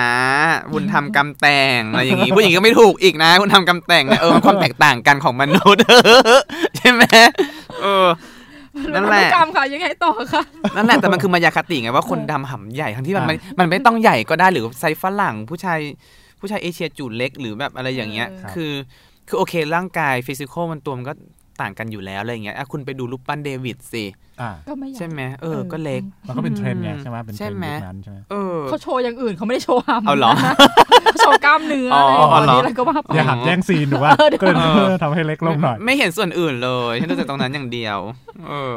บุญทำกรรมแต่งอะไรอย่างงี้ผู้หญิงก็ไม่ถูกอีกนะบุญทำกรรมแต่งเนี่ยเออมันความแตกต่างกันของมนุษย์ใช่ไหมเออ นั่นแหละพันธุกรรมค่ะยังไงต่อคะนั่นแหละแต่มันคือมายาคติไงว่าคนดำหำใหญ่ทั้งที่มันไม่มันไม่ต้องใหญ่ก็ได้หรือไซส์ฝรั่งผู้ชายผู้ชายเอเชียจู๋เล็กหรือแบบอะไรอย่างเงี้ยเออคือ คือโอเคร่างกาย physical มันตัวมันก็ ต่างกันอยู่แล้วอะไรอย่างเงี้ยอะคุณไปดูรูปปั้นเดวิดสิอ่าก็ไม่ใหญ่ใช่ไหมเออ ก็เล็ก มันก็เป็นเทรนด์ไงใช่ไหมเป็นเทรใช่นด์ไหมยุคนั้นใช่ไหมเออเขาโชว์อย่างอื่นเขาไม่ได้โชว์หำเอาเหรอนะเขาโชว์กล้ามเนื้ออ๋ออะไรอ๋อเหรอนี้อะไรก็ว่าไปอย่าหักแย่งซีนถูกป่ะเออเดี๋ยวก็เลยเออทำให้เล็กลงหน่อย ไม่เห็นส่วนอื่นเลยฉันดูแต่ตรงนั้นอย่างเดียว เออ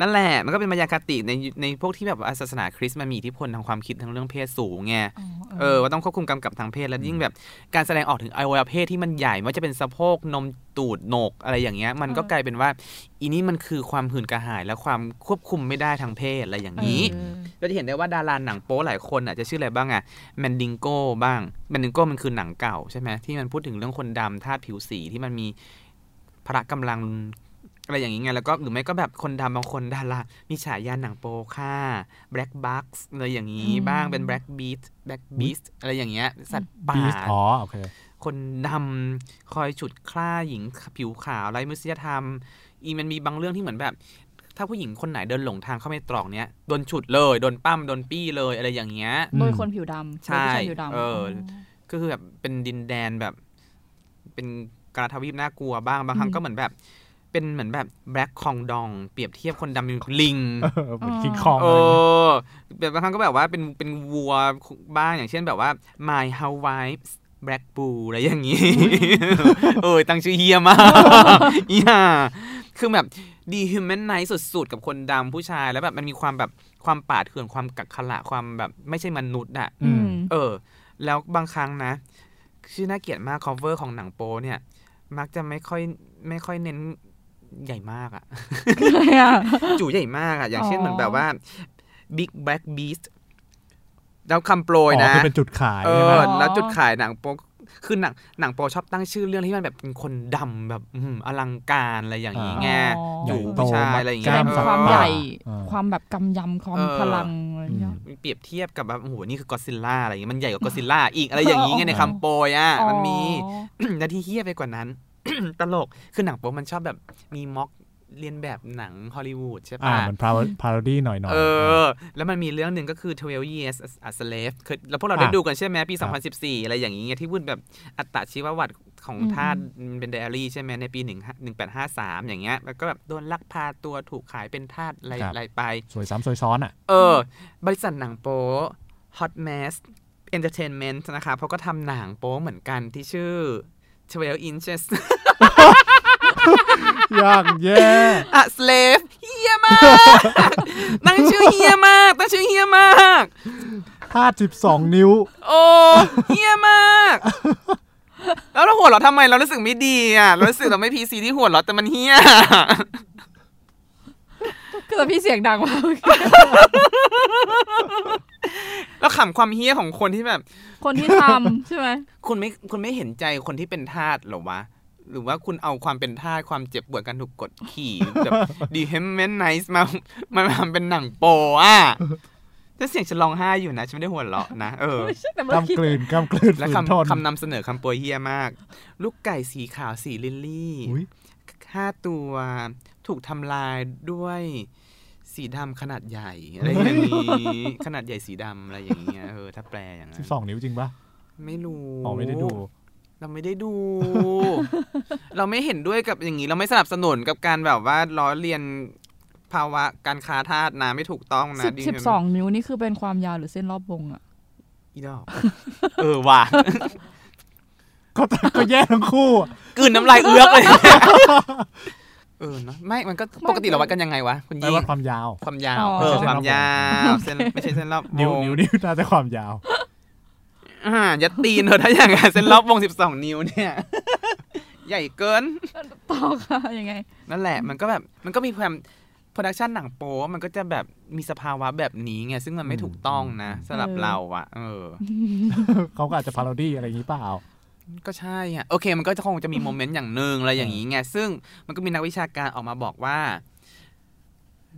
นั่นแหละ มันก็เป็นมายาคติในในพวกที่แบบว่าศาสนาคริสต์มันมีอิทธิพลทางความคิดทางเรื่องเพศสูงไงอ๋อเออว่าต้องควบคุมกำกับทางเพศแล้วยิ่งแบบการแสดงออกถึงอวัยวะเพศที่มันใหญ่ไม่ว่าจะเป็นสะโพกนมตูดโหนกอะไรอย่างเงี้ย มันก็กลายเป็นว่าอีนี่มันคือความหื่นกระหายและความควบคุมไม่ได้ทางเพศอะไรอย่างนี้เออเราจะเห็นได้ว่าดาราหนังโป๊หลายคนอะจะชื่ออะไรบ้างอะแมนดิงโก้บ้างแมนดิงโก้มันคือหนังเก่าใช่ไหมที่มันพูดถึงเรื่องคนดำธาตุผิวสีที่มันมีพละกำลัง อะไรอย่างนี้ไงแล้วก็หรือไม่ก็แบบคนดำบางคนดารามีฉายาหนังโป๊ค่ะ Black Bucks อะไรอย่างนี้อืมบ้างเป็น Black Beast Black Beast อะไรอย่างเงี้ยสัตว์ป่าบีสอ๋อโอเคคนดำคอยฉุดคล้าหญิงผิวขาวไร้มนุษยธรรม อีมันมีบางเรื่องที่เหมือนแบบ ถ้าผู้หญิงคนไหนเดินหลงทางเข้าไปตรอกเนี้ยโดนฉุดเลยโดนปั้มโดนปี้เลยอะไรอย่างเงี้ยโดยคนผิวดำใช่โดยผู้ชายผิวดำเออก็คือแบบเป็นดินแดนแบบ เป็นกราทวีปน่ากลัวบ้างบางครั้งก็เหมือนแบบ เป็นเหมือนแบบแบล็คคองดอง เปรียบเทียบคนดำเป็นลิงเออเหมือนคิงคองเออะไรอย่างเงี้ยอแบบบางครั้งก็แบบว่าเป็นเป็นวัวบ้างอย่างเช่นแบบว่า my how wives black bull อะไรอย่างงี้ เออ ตั้งชื่อเฮียมากอีห่าคือแบบดีฮิวแมนไนท์สุดๆ กับคนดำผู้ชายแล้วแบบมันมีความแบบความป่าเถื่อนความกักขระความแบบไม่ใช่มนุษย์อะอืมเออ แล้วบางครั้งนะ ชื่อน่าเกลียดมาก cover ของหนังโป๊เนี่ย มักจะไม่ค่อยไม่ค่อยเน้น ใหญ่มากอะอะไรอะจู่ใหญ่มากอะอย่างเช่นอ๋อเหมือนแบบว่า Big Black Beast แล้วคำโปรยอ๋อนะคือเป็นจุดขายเอใช่ไหมอแล้วจุดขายหนังโป๊คือหนังหนังโป๊ชอบตั้งชื่อเรื่องที่มันแบบเป็นคนดำแบบอื้อหืออลังการอะไรอย่างนี้ไงอ๋อจู่โตผู้ชายอะไรอย่างแสเงี้ดยงสัตความป่ใหญ่เออความแบบกำยำความเออพลังอะไรอย่างเงี้ยเปรียบเทียบกับแบบโอ้โหนี่คือกอซิลล่าอะไรอย่างเงี้ยมันใหญ่กว่ากอซิลล่าอีกอะไรอย่างงี้ไงในคำโปรยอะมันมีและที่เฮี้ยไปกว่านั้น ตลก คือหนังโป๊มันชอบแบบมีม็อกเรียนแบบหนังฮอลลีวูดใช่อ่าปะเหมือนพาโรดี้หน่อยๆ เออ แล้วมันมีเรื่องหนึ่งก็คือ 12 years a slave เคยแล้วพวกเราได้อะดูกันใช่ไหมปีครับ2014 อะไรอย่างงี้ที่พูดแบบอัตชีววัตของอืมทาสมันเป็นไดอารี่ใช่ไหมในปี1 1853 อย่างเงี้ย แล้วก็แบบโดนลักพาตัวถูกขายเป็นทาสอะไรอะไรไป สวยซ้ำสวยซ้อนอะ เออ บริษัทหนังโป๊ Hot Mess Entertainment นะคะเขาก็ทำหนังโป๊เหมือนกันที่ชื่อ 12 inches ยากแย่อะ slave เฮียมาก ตั้งชื่อเฮียมาก ตั้งชื่อเฮียมากธาตุสิบสองนิ้ว โอ้เฮียมาก แล้วเราหัวเราะทำไมเรารู้สึกไม่ดีอะเรารู้สึกเราไม่พีซีที่หัวเราะแต่มันเฮียคือแต่พี่เสียงดังมาก แล้วขำความเฮียของคนที่แบบ คนที่ทำใช่ไหมคุณไม่คุณไม่เห็นใจคนที่เป็นทาสเหรอวะหรือว่าคุณเอาความเป็นทาสความเจ็บปวดการถูกกดขี่แบบ dehumanize มามาทำเป็นหนังโป๊อะแต่เสียงฉันร้องไห้อยู่นะ ฉันไม่ได้หัวเราะนะ เออไม่ใช่แต่เมื่อกี้กำกลืนกล้ำกลืนและฝืนทนคำคำนำเสนอคำโปรยเหี้ยมาก ลูกไก่สีขาวสีลิลลี่อุ๊ยห้าตัว ถูกทำลายด้วย สีดำขนาดใหญ่อะไรอย่างนี้ขนาดใหญ่สีดำอะไรอย่างเงี้ยเออถ้าแปลอย่างนั้สินบสองนิ้วจริงปะไม่รู้อ๋อไม่ได้ดู เราไม่ได้ดู เราไม่เห็นด้วยกับอย่างนี้ เราไม่สนับสนุนกับการแบบว่าล้อเลียนภาวะการค้าทาสนะไม่ถูกต้องนะสิบดิสิบสองนิ้วนี่คือเป็นความยาวหรือเส้นรอบวงอะอีดอกเออว่ะก็ก็แย่ทั้งคู่อะกลืนน้ำลายเอื้อกเลย เออเนอะไม่มันก็ปกติเราวัดกันยังไงวะคุณแปลยิ่งว่าความยาว ความยาวอ๋อเออไม่ใช่ความยาวเส้เส้นนไม่ใช่เส้นรอบนิ้ววงนิ้วนิ้วน่าจะความยาวอ่ายัดตีนเธอถ้าอย่างนั้นเส้นรอบวงสิบสองนิ้วเนี่ย ใหญ่เกินต่อค่ะยังไง นั่นแหละมันก็แบบมันก็มีความ production หนังโป๊มันก็จะแบบมีสภาวะแบบนี้ไงซึ่งมันไม่ถูกต้องนะสำหรับเออเราอะเออเขาก็อาจจะ parody อะไรอย่างนี้เปล่า ก็ใช่อะโอเค มันก็จะคงจะมี moment อย่างหนึ่งอะไรอย่างนี้ไงซึ่งมันก็มีนักวิชาการออกมาบอกว่า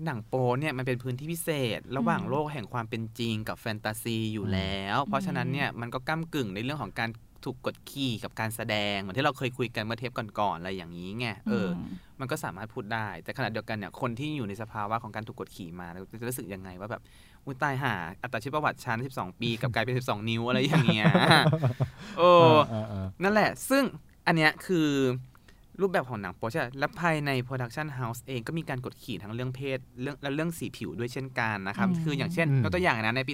หนังโป๊เนี่ยมันเป็นพื้นที่พิเศษ ระหว่างโลกแห่งความเป็นจริงกับแฟนตาซีอยู่แล้ว เพราะฉะนั้นเนี่ยมันก็ก้ากึ่งในเรื่องของการถูกกดขี่กับการแสดง เหมือนที่เราเคยคุยกันเมื่อเทปก่อนๆอะไรอย่างนี้ไงเอออมันก็สามารถพูดได้ แต่ขณะเดียวกันเนี่ยคนที่อยู่ในสภาวะของการถูกกดขี่มาเราจะรู้สึกยังไงว่าแบบ อุ้ยตายห่าอัตราชีวประวัติชั้น 12 ปีกับกลายเป็น 12 นิ้วอะไรอย่างเงี้ยโอ้เออเออนั่นแหละ ซึ่งอันเนี้ยคือรูปแบบของหนังโป๊ใช่ไหมและภายใน production house เองก็มีการกดขี่ทั้งเรื่องเพศเรื่องและเรื่องสีผิวด้วยเช่นกันนะครับอืมคืออย่างเช่นอืมยกตัวอย่างนะในปี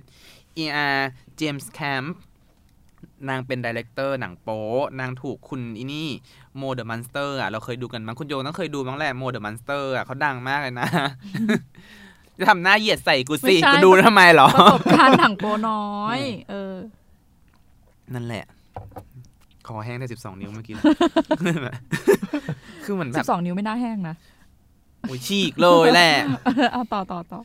2017 ER James Camp นางเป็น director หนังโป๊นางถูกคุณอินี่ Moe the Monster อะเราเคยดูกันมั้งคุณโยต้องเคยดูมั้งแหละ Moe the Monster อะเขาดังมากเลยนะ จะทำหน้าเหยียดใส่กูสิ ไม่ใช่ กูดูทำไมเหรอ ประสบการณ์หนังโปน้อย เออ นั่นแหละ คอแห้งได้สิบสองนิ้วเมื่อกี้ คือเหมือนแบสิบบสองนิ้วไม่น่าแห้งนะ โอ้ยฉีกเลยแหละ เอาต่อต่อต่อ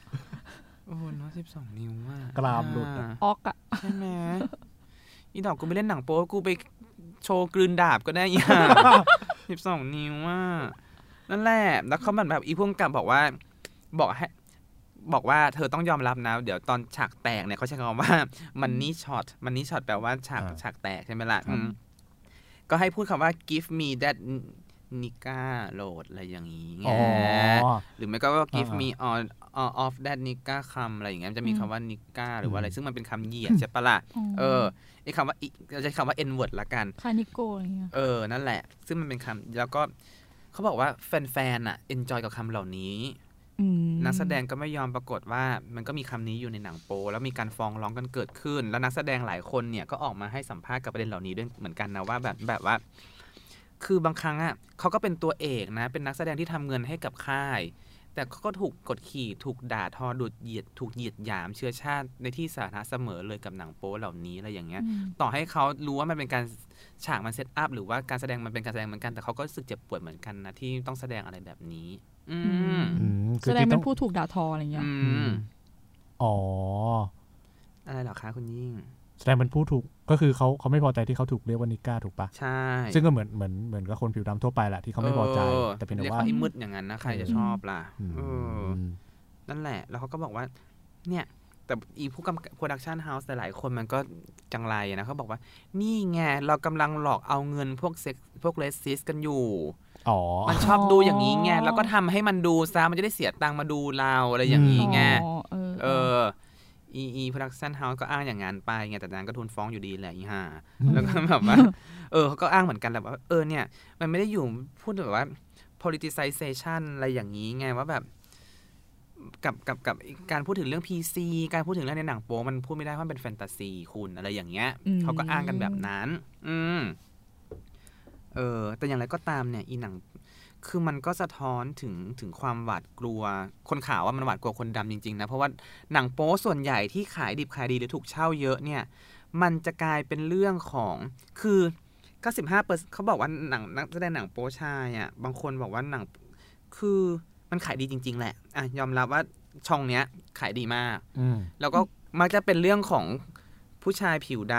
โอ้เนาะสิบสองนิ้วว่ะกรามหลุดอะออกอะใช่ไหมอีดอกกูไปเล่นหนังโป๊กูไปโชว์กลืนดาบก็ได้อีห่าสิบสองนิ้วว่านั่นแหละ แล้วเขามันแบบอีพุ่งกับบอกว่า บอกให้ บอกว่าเธอต้องยอมรับนะ เดี๋ยวตอนฉากแตกเนี่ยเขาใช้คำว่าmoney shot money shot แปลว่าฉากอ่าฉากแตกใช่ไหมล่ะอืมก็ให้พูดคำว่า give me that nigga load อะไรอย่างนี้ไงอ๋อหรือไม่ก็ว่า give อ่า me all all of that nika คำอะไรอย่างเงี้ยมันจะมีอืมคำว่า nika หรือว่าอะไรอืมซึ่งมันเป็นคำเหยียดใช่ปะล่ะเออไอ้คำว่าอีเราจะใช้คำว่า n word ละกันคานิโกรอะไรเงี้ยเออ นั่นแหละ ซึ่งมันเป็นคำแล้วก็เขาบอกว่าแฟนๆอะ enjoy กับคำเหล่านี้อืม นักแสดงก็ไม่ยอมปรากฏว่ามันก็มีคำนี้อยู่ในหนังโป แล้วมีการฟ้องร้องกันเกิดขึ้น แล้วนักแสดงหลายคนเนี่ยก็ออกมาให้สัมภาษณ์กับประเด็นเหล่านี้ด้วยเหมือนกันนะว่าแบบแบบว่า คือบางครั้งอะเขาก็เป็นตัวเอกนะ เป็นนักแสดงที่ทำเงินให้กับค่าย แต่เขาก็ถูกกดขี่ถูกด่าทอดูดเหยียดถูกเหยียดหยามเชื้อชาติในที่สาธารณะเสมอเลยกับหนังโป๊เหล่านี้อะไรอย่างเงี้ยอืมต่อให้เขารู้ว่ามันเป็นการฉากมันเซตอัพหรือว่าการแสดงมันเป็นการแสดงเหมือนกันแต่เขาก็รู้สึกเจ็บปวดเหมือนกันนะที่ต้องแสดงอะไรแบบนี้อืมอืมคื แสอดงที่เป็ต้อนงผู้ถูกด่าทออะไรเงี้ยอือืมมอ๋อ อะไรเหรอคะคุณยิ่ง แสดงเป็นผู้ถูกก็คือเขาเขาไม่พอใจที่เขาถูกเรียกว่านิก้าถูกปะใช่ ซึ่งก็เหมือนเหมือนเหมือนกับคนผิวดำทั่วไปแหละที่เขาไม่พอใจ แต่เป็นแต่รียกว่าไอ้มืดอย่างนั้นนะใครจะชอบล่ะอืมเออนั่นแหละ แล้วเขาก็บอกว่า เนี่ยแต่อีผู้กำกับโปรดักชันเฮาส์หลายๆคนมันก็จังไรอะนะเขาบอกว่า นี่ไง เรากำลังหลอกเอาเงินพวกเซ็กพวกเลสซิสกันอยู่อ๋อ มันชอบดูอย่างนี้ไงแล้วก็ทำให้มันดูซะมันจะได้เสียตังค์มาดูเราอะไรอย่างนี้ไงอ๋อเออเอออีอี production house ก็อ้างอย่างนั้นไปไงแต่นางก็ถูกฟ้องอยู่ดีแหละอีห่าแล้วก็แบบว่า เออเขาก็อ้างเหมือนกันแหละว่าเออเนี่ย มันไม่ได้อยู่พูดแบบว่า politicization อะไรอย่างนี้ไงว่าแบบกับกับกับการพูดถึงเรื่อง PC การพูดถึงเรื่องในหนังโป๊มันพูดไม่ได้เพราะมันเป็นแฟนตาซีคุณอะไรอย่างเงี้ยอืมเขาก็อ้างกันแบบนั้น อืม เออแต่อย่างไรก็ตามเนี่ยอีหนังคือมันก็สะท้อนถึงถึงความหวาดกลัว คนขาวว่ามันหวาดกลัวคนดำจริงๆนะเพราะว่าหนังโป๊ส่วนใหญ่ที่ขายดิบขายดีหรือถูกเช่าเยอะเนี่ยมันจะกลายเป็นเรื่องของคือ95เปอร์เขาบอกว่าหนังนักแสดงหนังโป๊ชายอะบางคนบอกว่าหนังคือมันขายดีจริง ๆ แหละอะยอมรับว่าช่องเนี้ยขายดีมากอืมแล้วก็มักจะเป็นเรื่องของผู้ชายผิวด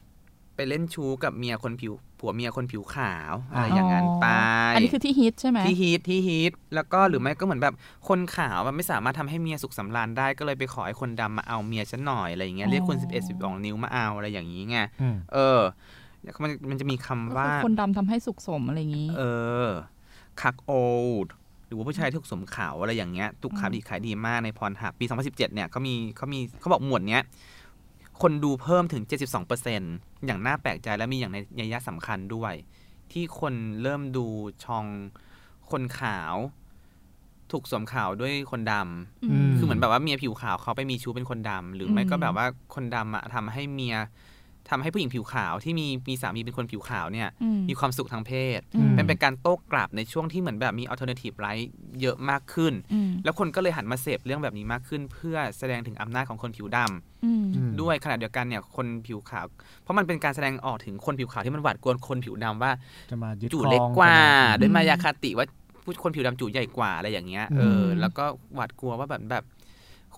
ำไปเล่นชู้กับเมียคนผิว ผัวเมียคนผิวขาวอะไรอย่างนั้นไป อันนี้คือที่ฮิตใช่ไหมที่ฮิตที่ฮิตแล้วก็หรือไม่ก็เหมือนแบบคนขาวมันไม่สามารถทำให้เมียสุขสำราญได้ก็เลยไปขอให้คนดำมาเอาเมียฉันหน่อยอะไรอย่างเงี้ยเรียกคน11 12นิ้วมาเอาอะไรอย่างงี้ไงอืมเออมันมันจะมีคำก็ว่าคือคนดำทำให้สุขสมอะไรอย่างนี้ เออคักโอดหรือว่าผู้ชายถูกสวมเขาอะไรอย่างเงี้ยถูกขายดีขายดีมากในพรหับปี 2017 เนี่ยเขามีเขามีเขาบอกหมวดเนี้ย คนดูเพิ่มถึง 72%อย่างน่าแปลกใจและมีอย่างในนัยยะสำคัญด้วย ที่คนเริ่มดูช่องคนขาว ถูกสวมขาวด้วยคนดำอืมคือเหมือนแบบว่าเมียผิวขาวเขาไปมีชู้เป็นคนดำหรือไม่ก็อืมแบบว่าคนดำอะทำให้เมีย ทำให้ผู้หญิงผิวขาวที่มีมีสามีเป็นคนผิวขาวเนี่ยอืมมีความสุขทางเพศอืมเป็นเป็นการโต้กลับในช่วงที่เหมือนแบบมี alternative right เยอะมากขึ้นอืมแล้วคนก็เลยหันมาเสพเรื่องแบบนี้มากขึ้น เพื่อแสดงถึงอำนาจของคนผิวดำอืมอืมด้วยขณะเดียวกันเนี่ยคนผิวขาว เพราะมันเป็นการแสดงออกถึงคนผิวขาวที่มันหวาดกลัวคนผิวดำว่าจะมายึดจู่ครองเล็กกว่าจะมด้วยมายาคติว่าผู้คนผิวดำจู่ใหญ่กว่าอะไรอย่างเงี้ยเอออืมแล้วก็หวาดกลัวว่าแบบแบบ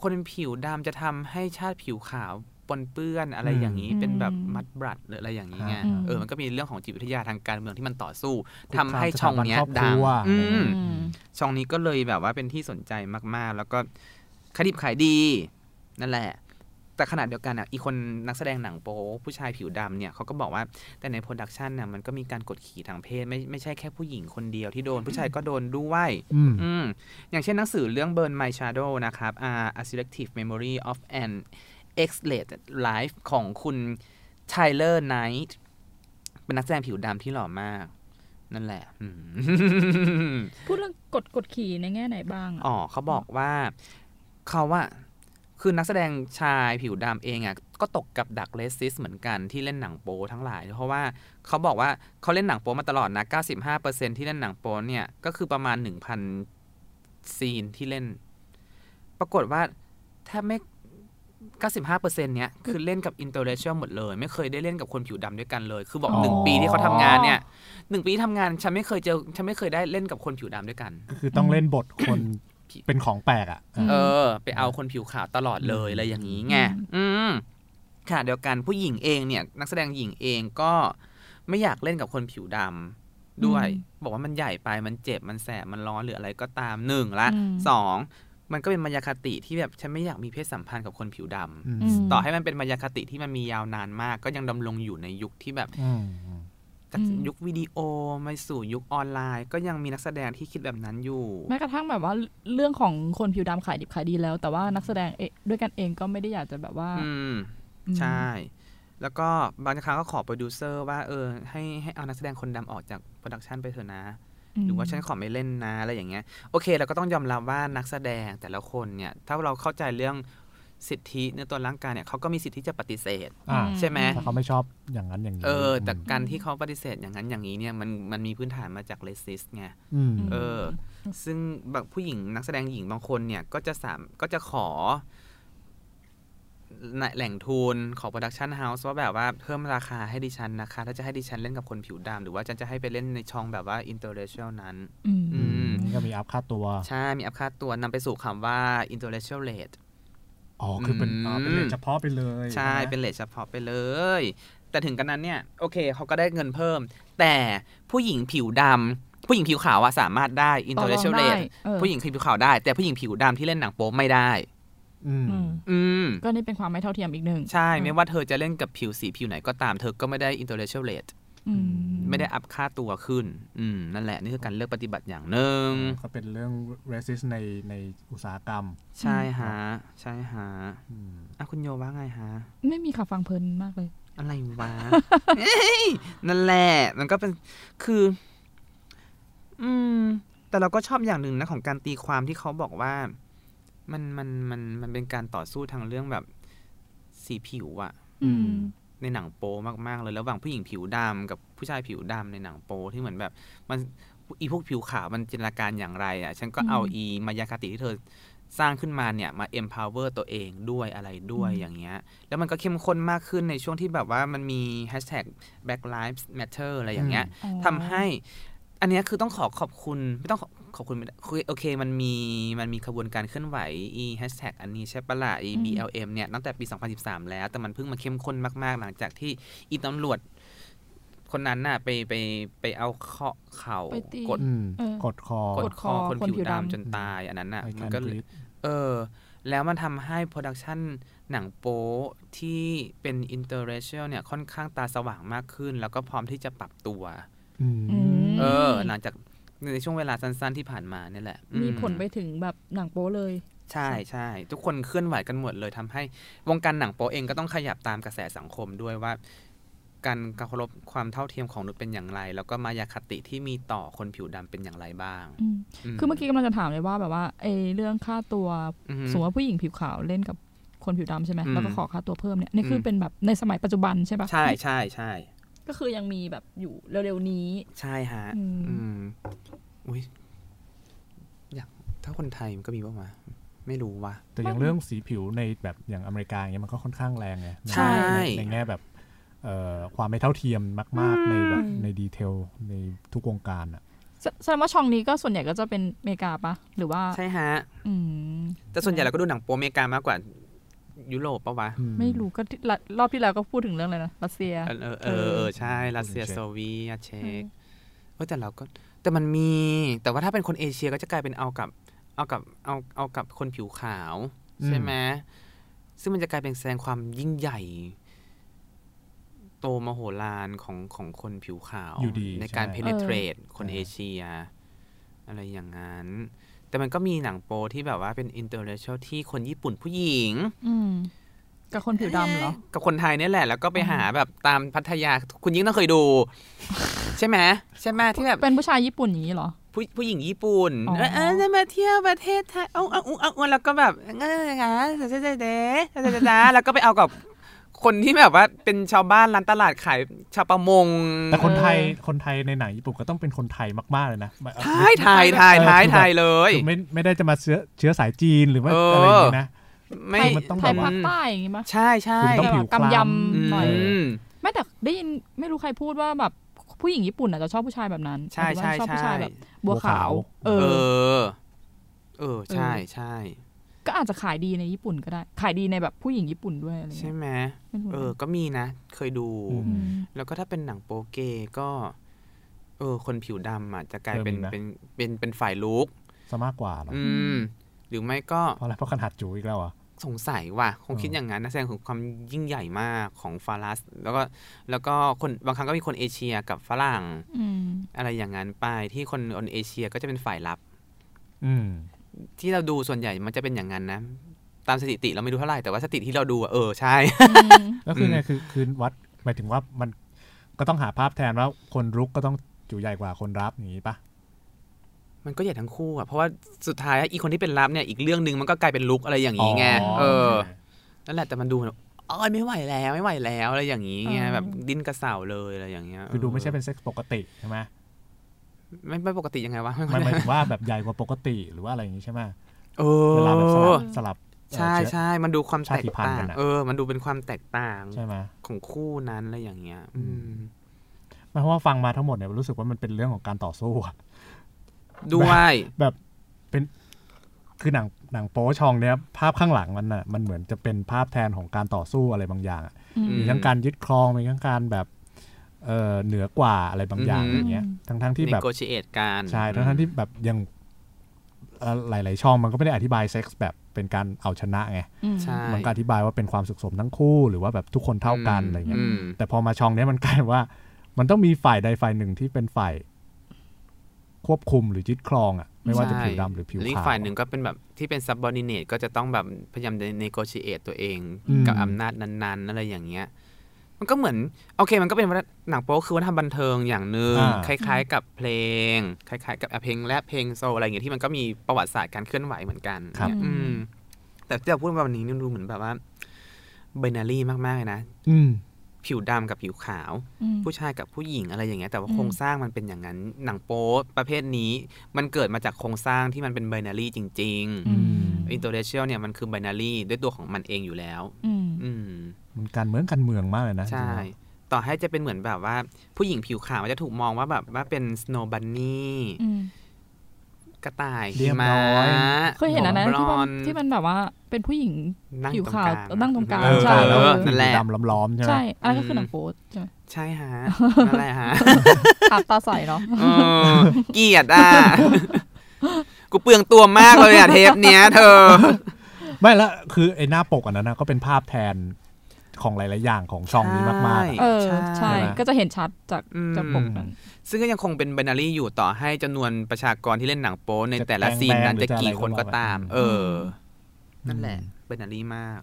คนผิวดำจะทำให้ชาติผิวขาว ปนเปื้อนอะไรอย่างนี้ เป็นแบบมัดบรัดหรืออะไรอย่างนี้ไงเออมันก็มีเรื่องของจิตวิทยาทางการเมืองที่มันต่อสู้ทำให้ช่องเนี้ยคุกคามสถาบันครอบคดังรัวอืมอืมช่องนี้ก็เลยแบบว่าเป็นที่สนใจมากๆ แล้วก็ขายดิบขายดี นั่นแหละ แต่ขณะเดียวกันอะอีกคนนักแสดงหนังโป๊ผู้ชายผิวดำเนี่ยเขาก็บอกว่าแต่ใน production น่ะมันก็มีการกดขี่ทางเพศไม่ไม่ใช่แค่ผู้หญิงคนเดียวที่โดน ผู้ชายก็โดนด้วยอืมอืมอย่างเช่นหนังสือเรื่อง Burn My Shadow นะครับอ่า A Selective Memory of an Exiled Life ของคุณ Tyler Knight เป็นนักแสดงผิวดำที่หล่อมาก นั่นแหละอืมพูดเรื่องกดกดขี่ในแง่ไหนบ้างอะอ๋อเขาบอกว่าเขาว่าคือนักแสดงชายผิวดำเองอะก็ตกกับดัก racist เหมือนกันที่เล่นหนังโป๊ทั้งหลาย เพราะว่าเขาบอกว่าเขาเล่นหนังโป๊มาตลอดนะ 95%ที่เล่นหนังโป๊เนี่ย ก็คือประมาณ 1,000 ซีนที่เล่น ปรากฏว่าแทบไม่ 95%เนี้ยคือเล่นกับ interracial หมดเลย ไม่เคยได้เล่นกับคนผิวดำด้วยกันเลย คือบอกหนึ่งปีที่เขาทำงานเนี่ยหนึ่งปีที่ทำงานฉันไม่เคยเจอฉันไม่เคยได้เล่นกับคนผิวดำด้วยกันก็คือต้องเล่นบทคนเป็นของแปลกอะเออ ไปเอาคนผิวขาวตลอดเลยอะไรอย่างนี้ไงอืมขณะเดียวกันผู้หญิงเองเนี่ย นักแสดงหญิงเองก็ไม่อยากเล่นกับคนผิวดำด้วย บอกว่ามันใหญ่ไปมันเจ็บมันแสบมันร้อนหรืออะไรก็ตามหนึ่งละอืมสอง มันก็เป็นมายาคติที่แบบฉันไม่อยากมีเพศสัมพันธ์กับคนผิวดำอืมอืมต่อให้มันเป็นมายาคติที่มันมียาวนานมาก ก็ยังดำรงอยู่ในยุคที่แบบอืมจากอืมยุควิดีโอมาสู่ยุคออนไลน์ ก็ยังมีนักแสดงที่คิดแบบนั้นอยู่ แม้กระทั่งแบบว่าเรื่องของคนผิวดำขายดิบขายดีแล้ว แต่ว่านักแสดงเองด้วยกันเองก็ไม่ได้อยากจะแบบว่าอืมอืมใช่ แล้วก็บางครั้งก็ขอโปรดิวเซอร์ว่าเออให้ให้เอานักแสดงคนดำออกจาก production ไปเถอะนะ หรือว่าฉันขอไม่เล่นนะอะไรอย่างเงี้ยโอเค เราก็ต้องยอมรับว่านักแสดงแต่ละคนเนี่ยถ้าเราเข้าใจเรื่องสิทธิเนื้อตัวร่างกายเนี่ยเขาก็มีสิทธิ์ที่จะปฏิเสธอ่าใช่ไหมถ้าเขาไม่ชอบอย่างนั้นอย่างนี้เออ แต่การที่เขาปฏิเสธอย่างนั้นอย่างนี้เนี่ยมันมันมีพื้นฐานมาจาก racist ไงอืมเออ ซึ่งบางผู้หญิงนักแสดงหญิงบางคนเนี่ยก็จะสามก็จะขอ แหล่งทุนขอ production house ว่าแบบว่าเพิ่มราคาให้ดิฉันนะคะ ถ้าจะให้ดิฉันเล่นกับคนผิวดำหรือว่าฉันจะให้ไปเล่นในช่องแบบว่า interracial นั้นอืมอืมนี่ก็มีอัพค่าตัว ใช่ มีอัพค่าตัวนำไปสู่คำว่า interracial rate อ๋อ คือเป็นอืมอ๋อเป็นเลทเฉพาะไปเลย ใช่ไหมเป็นเลทเฉพาะไปเลย แต่ถึงกันนั้นเนี่ย โอเคเขาก็ได้เงินเพิ่ม แต่ผู้หญิงผิวดำผู้หญิงผิวขาวอะสามารถได้ต่อรอง international ได้ rate เออผู้หญิงผิวขาวได้ แต่ผู้หญิงผิวดำที่เล่นหนังโป๊ไม่ได้ อืมอืมอืมก็นี่เป็นความไม่เท่าเทียมอีกหนึ่ง ใช่ ไม่ว่าเธอจะเล่นกับผิวสีผิวไหนก็ตามเธอก็ไม่ได้ international rate อืมไม่ได้อัพค่าตัวขึ้น อืม นั่นแหละ นี่คือการเลือกปฏิบัติอย่างหนึ่ง ก็เป็นเรื่อง resist ในในอุตสาหกรรม ใช่ฮะ ใช่ฮะอืมอะคุณโยว่าไงฮะ ไม่มีค่ะฟังเพลินมากเลย อะไรวะเอ้ยนั่นแหละ มันก็เป็นคือ อืม แต่เราก็ชอบอย่างหนึ่งนะของการตีความที่เขาบอกว่า มันมันมันมันเป็นการต่อสู้ทางเรื่องแบบสีผิวอะอืมในหนังโป๊มากๆเลยแล้วระหว่างผู้หญิงผิวดำกับผู้ชายผิวดำในหนังโป๊ที่เหมือนแบบ มันอีพวกผิวขาวมันจินตนาการอย่างไรอะ่ะ ฉันก็เอาอืมอีมายาคติที่เธอสร้างขึ้นมาเนี่ยมา empower ตัวเองด้วยอะไรด้วยอืมอย่างเงี้ย แล้วมันก็เข้มข้นมากขึ้นในช่วงที่แบบว่ามันมี hashtag Black Lives Matter อะไรอย่างเงี้ยอ๋อทำให้ อันเนี้ยคือต้องขอขอบคุณ ไม่ต้อง ขอขอบคุณไม่ได้คือโอเคมันมีมันมีขบวนการเคลื่อนไหวอีแฮชแท็กอันนี้ใช่ปะล่ะอีอืม BLM เนี่ยตั้งแต่ปี 2013 แล้ว แต่มันเพิ่งมาเข้มข้นมาก ๆ หลังจากที่อีตำรวจ คนนั้นน่ะไปไปไปเอาเคาะเข่าไปตีกดอืมเออกดคอกดดคคออคนคนผิวผิวดำดำจนตายอันนั้นน่ะไอมัแคนนก็บเลยรีดเออ แล้วมันทำให้โปรดักชันหนังโป๊ที่เป็นอินเตอร์เรเชียลเนี่ยค่อนข้างตาสว่างมากขึ้น แล้วก็พร้อมที่จะปรับตัวอืมอืมเออ หลังจาก ในช่วงเวลาสั้นๆที่ผ่านมาเนี่ยแหละอืมีผลไปถึงแบบหนังโป๊เลย ใช่ใช่ทุกคนเคลื่อนไหวกันหมดเลยทำให้ วงการหนังโป๊เองก็ต้องขยับตามกระแสสังคมด้วยว่าการการเคารพความเท่าเทียมของมนุษย์เป็นอย่างไร แล้วก็มายาคติที่มีต่อคนผิวดำเป็นอย่างไรบ้างอืมคือเมื่อกี้กำลังจะถามเลยว่าแบบว่าไอ้เรื่องค่าตัวอือฮึสมมติว่าผู้หญิงผิวขาวเล่นกับคนผิวดำใช่ไหมอืมแล้วก็ขอค่าตัวเพิ่มเนี่ยนี่คืออมเป็นแบบในสมัยปัจจุบันใช่ปะใช่ใช่ใช่ ก็คือยังมีแบบอยู่เร็วๆนี้ ใช่ฮะ อืมอืมอุ้ยอยากถ้าคนไทยมันก็มีบ้างวะไม่รู้ว่ะแต่อย่างเรื่องสีผิวในแบบอย่างอเมริกาอย่างเงี้ยมันก็ค่อนข้างแรงไงใช่ในแง่แบบเอ่อความไม่เท่าเทียมมาก ๆ ในแบบในดีเทลในทุกวงการอะแสแสดงว่าช่องนี้ก็ส่วนใหญ่ก็จะเป็นอเมริกาปะหรือว่าใช่ฮะอืมแต่ส่วนใหญ่เราก็ดูหนังโป๊อเมริกามากกว่า ยุโรปปะวะอืไม่รู้ก็ที่ละรอบที่แล้วก็พูดถึงเรื่องอะไรนะรัสเซีย เออเออเออเออใช่รัสเซียเช็คโซเวียตเช็กเฮ้ยแต่เราก็แต่มันมีแต่ว่าถ้าเป็นคนเอเชียก็จะกลายเป็นเอากับ เอากับเอาเอากับคนผิวขาวใช่ไหมซึ่งมันจะกลายเป็นแสดงความยิ่งใหญ่ โตมโหฬารของของคนผิวขาวอยู่ดีในการใช่ penetrate คนใช่เอเชีย อะไรอย่างนั้น แต่มันก็มีหนังโปที่แบบว่าเป็น international ที่คนญี่ปุ่นผู้หญิงอืมกับคนผิวดำเหรอ กับคนไทยเนี่ยแหละ แล้วก็ไปหาแบบตามพัทยา คุณยิ่งต้องเคยดู ใช่ไหมใช่ไหมที่แบบ เป็นผู้ชายญี่ปุ่นอย่างนี้เหรอ ผู้ผู้หญิงญี่ปุ่นอ๋อเออเออจะมาเที่ยวประเทศไทยเอาเอาเอาเอาแล้วก็แบบเงี้ยนะเจ๊เจ๊เจ๊เจ๊เจ๊แล้วก็ไปเอากับ คนที่แบบว่าเป็นชาวบ้านร้านตลาดขายชาวประมง แต่คนไทยคนไทยในหนังญี่ปุ่นก็ต้องเป็นคนไทยมากๆเลยนะไทยไทยไทยไทยไทยเลยคือไม่ไม่ได้จะมาเชื้อเชื้อสายจีนหรือว่าเออออะไรอย่างนี้นะไม่ไทยมันต้องไทแบยบว่าภาคใต้อย่างงี้ปะใช่ใช่คุณต้องผิวกำยคล้อืมหน่อยไม่แต่ได้ยินไม่รู้ใครพูดว่าแบบผู้หญิงญี่ปุ่นอาจจะชอบผู้ชายแบบนั้น ใช่ใช่หมายถึงว่าชอบผู้ชายใช่แบบ บัวขาว เอเอออเออ ใช่ใช่ ก็อาจจะขายดีในญี่ปุ่นก็ได้ ขายดีในแบบผู้หญิงญี่ปุ่นด้วยอะไรใช่เงี้ยไหมไม่รู้เออ ก็มีนะ เคยดูอืมอืมแล้วก็ถ้าเป็นหนังโปเกก็ เออ คนผิวดำอะจะกลายเป็นเออมีไหมเป็นเป็นเป็นฝ่ายลุกซะมากกว่าเหรออืม หรือไม่ก็เพราะอะไรเพราะขนาดจูอีกแล้วอะสงสัยว่ะคงเออคิดอย่างนั้นนะแสดงถึงความยิ่งใหญ่มากของฟารัส แล้วก็แล้วก็คนบางครั้งก็มีคนเอเชียกับฝรั่งอืมอะไรอย่างนั้นไปที่คนคนเอเชียก็จะเป็นฝ่ายรับ อืม ที่เราดูส่วนใหญ่มันจะเป็นอย่างนั้นนะตามสถิติเราไม่รู้เท่าไหร่แต่ว่าสถิติที่เราดูอะเออใช่ก็คือมไงคือคือวัดหมายถึงว่ามันก็ต้องหาภาพแทนว่าคนรุกก็ต้องจูใหญ่กว่าคนรับอย่างนี้ปะมันก็ใหญ่ทั้งคู่อะเพราะว่าสุดท้ายอีคนที่เป็นรับเนี่ยอีกเรื่องหนึ่งมันก็กลายเป็นลุกอะไรอย่างนี้ไงอ๋อเออนั่นแหละแต่มันดูแบบอ๋อไม่ไหวแล้วไม่ไหวแล้วอะไรอย่างนี้ไงเออแบบดิ้นกระเสาเลยอะไรอย่างเงี้ยคือดูไม่ใช่เป็นเซ็กส์ปกติใช่ไหม ไม่ไม่ปกติยังไงวะมันหมายถึงว่าแบบใหญ่กว่าปกติหรือว่าอะไรอย่างนี้ใช่ไหมเอเวลาแบบสลัอบสลับเอ่อใช่เชื้อใช่ มันดูความแตกชาติพันธุ์ต่ากังนอะเออ มันดูเป็นความแตกต่างใช่ไหมของคู่นั้นอะไรอย่างเงี้ย อืมไม่เพราะว่าฟังมาทั้งหมดเนี่ยรู้สึกว่ามันเป็นเรื่องของการต่อสู้อะด้วยแบบเป็นคือหนังหนังโป๊ชองเนี้ยภาพข้างหลังมันน่ะมันเหมือนจะเป็นภาพแทนของการต่อสู้อะไรบางอย่างอะอืมมีทั้งการยึดครองมีทั้งการแบบ เออเหนือกว่าอะไรบางอย่างอืมอย่างเงี้ยทั้งทั้งๆที่เนแบบโกชิเอตกันใช่ทั้งทั้งๆที่แบบยังเอ่อหลาย ๆ ช่องมันก็ไม่ได้อธิบายเซ็กส์แบบเป็นการเอาชนะไงอืมใช่มันก็อธิบายว่าเป็นความสุขสมทั้งคู่หรือว่าแบบทุกคนเท่ากันอะไรเงี้ยอืมแต่พอมาช่องเนี้ยมันกลายว่า มันต้องมีฝ่ายใดฝ่ายหนึ่งที่เป็นฝ่ายควบคุมหรือยึดครองอะไม่ว่าจะผิวดำหรือผิวขาวแล้วฝ่ายหนึ่งก็เป็นแบบที่เป็น subordinate ก็จะต้องแบบพยายาม negotiate ตัวเองอืมกับอำนาจนั้น ๆ อะไรอย่างเงี้ย มันก็เหมือนโอเค มันก็เป็นวัฒนหนังโป๊คือวัฒนธรรมบันเทิงอย่างหนึ่งอ่าคล้าย ๆ กับเพลง คล้าย ๆ กับเพลงแร็ปเพลง soul อะไรอย่างเงี้ยที่มันก็มีประวัติศาสตร์การเคลื่อนไหวเหมือนกันครับเนี่ยอืมแต่ที่เราพูดมาวันนี้นี่ดูเหมือนแบบว่าbinary มากๆเลยนะอืมผิวดำกับผิวขาวอืมผู้ชายกับผู้หญิงอะไรอย่างเงี้ยแต่ว่าอืมโครงสร้างมันเป็นอย่างนั้นหนังโป๊ประเภทนี้มันเกิดมาจากโครงสร้างที่มันเป็น binary จริงอืมๆ interracial เนี่ยมันคือ binary ด้วยตัวของมันเองอยู่แล้ว อืมอื มมันการเมืองการเมืองมากเลยนะ ใช่จริงต่อให้จะเป็นเหมือนแบบว่า ผู้หญิงผิวขาวมันจะถูกมองว่าแบบว่าเป็น snow bunny อืมกระต่ายเรียบม้าร้อยเคยเห็นอันนั้นบที่ลมัอนนที่มันแบบว่าเป็นผู้หญิงนั่งผิวตรงขาวกลางนั่งตรงกลางเออใช่แล้วนั่นแหละดำล้อมๆใช่ไหมใช่อันนั้นก็คือหนังโป๊ใช่ไหมใช่ฮะนั่นแหละฮะอาบตาใสเนาะเออเกลียดอะกูเปลืองตัวมากเลยอะเทปเนี้ยเธอ ไม่ละคือไอ้หน้าปกอันนั้นนะก็เป็นภาพแทน ของหลาย ๆ อย่างของช่องนี้มากๆใช่อะเออใช่ใช่ก็จะเห็นชัดจากอืมจากปกนั้นซึ่งก็ยังคงเป็น b บ n นารีอยู่ต่อให้จำนวนประชากรที่เล่นหนังโป๊ในจะแต่ละแปลงซีนนั้นแปลงหรือจะกี่จะอะไรคนก็ก็ว่าไปตามอืมเออ นั่นแหละ b บ n นารีมาก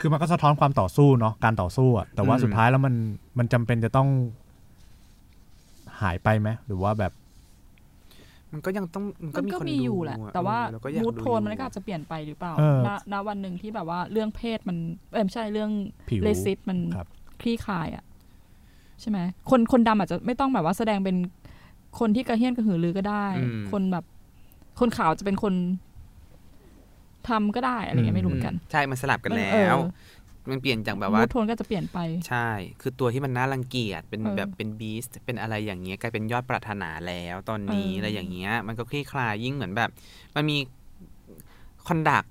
คือมันก็สะท้อนความต่อสู้เนาะการต่อสู้อะแต่ว่าอืมสุดท้ายแล้วมันมันจำเป็นจะต้องหายไปไหมหรือว่าแบบ มันก็ยังต้องมันก็มันมีก็คนมีดูอยู่แหละอะแต่ว่าเออเรก็อยากมูดดูโทนอยู่มันก็อาจจะเปลี่ยนไปหรือเปล่าเออณณวันหนึ่งที่แบบว่าเรื่องเพศมันเออไม่ใช่เรื่องผิวเลสิตมันครับคลี่คลายอะใช่ไหมคนคนดำอาจจะไม่ต้องแบบว่าแสดงเป็นคนที่กระเฮี้ยนกระหือรือก็ได้อืมคนแบบ คนขาวจะเป็นคนทำก็ได้อะไรเงี้ยไม่รู้เหมือนกัน ใช่มันสลับกันมันแล้เออว มันเปลี่ยนจากแบบมูว่าดโทนก็จะเปลี่ยนไป ใช่ คือตัวที่มันน่ารังเกียจ เป็นเออแบบเป็นบีสเป็นอะไรอย่างเงี้ยกลายเป็นยอดปรารถนาแล้วตอนนี้เออออะไรอย่างเงี้ย มันก็คลี่คลายยิ่งเหมือนแบบ มันมีคอนดัก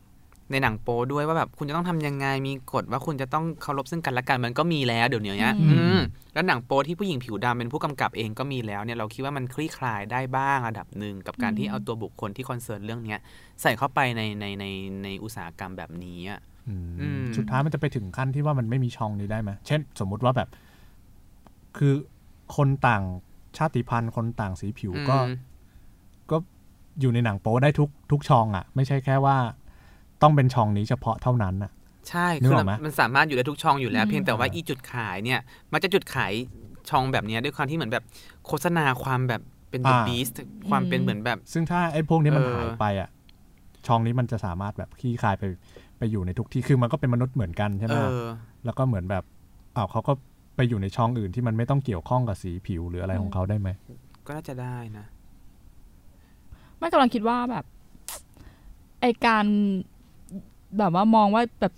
ในหนังโป๊ด้วยว่าแบบคุณจะต้องทำยังไงมีกฎว่าคุณจะต้องเคารพซึ่งกันและกันมันก็มีแล้วเดี๋ยวนี้อืมอืมแล้วหนังโป๊ที่ผู้หญิงผิวดำเป็นผู้กำกับเองก็มีแล้วเนี่ยเราคิดว่ามันคลี่คลายได้บ้างระดับหนึ่งกับการที่เอาตัวบุคคลที่คอนเซิร์นเรื่องเนี้ยใส่เข้าไปในในในในอุตสาหกรรมแบบนี้อะอืมอืม สุดท้ายมันจะไปถึงขั้นที่ว่ามันไม่มีช่องนี้ได้ไหมเช่น สมมุติว่าแบบ คือคนต่างชาติพันธุ์คนต่างสีผิวก็อืมก็อยู่ในหนังโป๊ได้ทุกทุกช่องอะ ไม่ใช่แค่ว่า ต้องเป็นช่องนี้เฉพาะเท่านั้นอะ ใช่นึกคือออกไหมมันสามารถอยู่ได้ทุกช่องอยู่แล้วอืมเพียงแต่ว่าอีจุดขายเนี่ย มันจะจุดขายช่องแบบเนี้ยด้วยความที่เหมือนแบบโฆษณาความแบบเป็น The อ่า Beast ความเป็นเหมือนแบบ ซึ่งถ้าไอ้พวกนี้มันเออหายไปอะช่องนี้มันจะสามารถแบบขี้คายไป ไปอยู่ในทุกที่คือมันก็เป็นมนุษย์เหมือนกันใช่ไหเอมอแล้วก็เหมือนแบบอ้าวเขาก็ไปอยู่ในช่องอื่นที่มันไม่ต้องเกี่ยวข้องกับสีผิวหรืออะไรของเขาได้ไหมก็น่าจะได้นะไม่กำลังคิดว่าแบบไอการแบบว่ามองว่าแบบ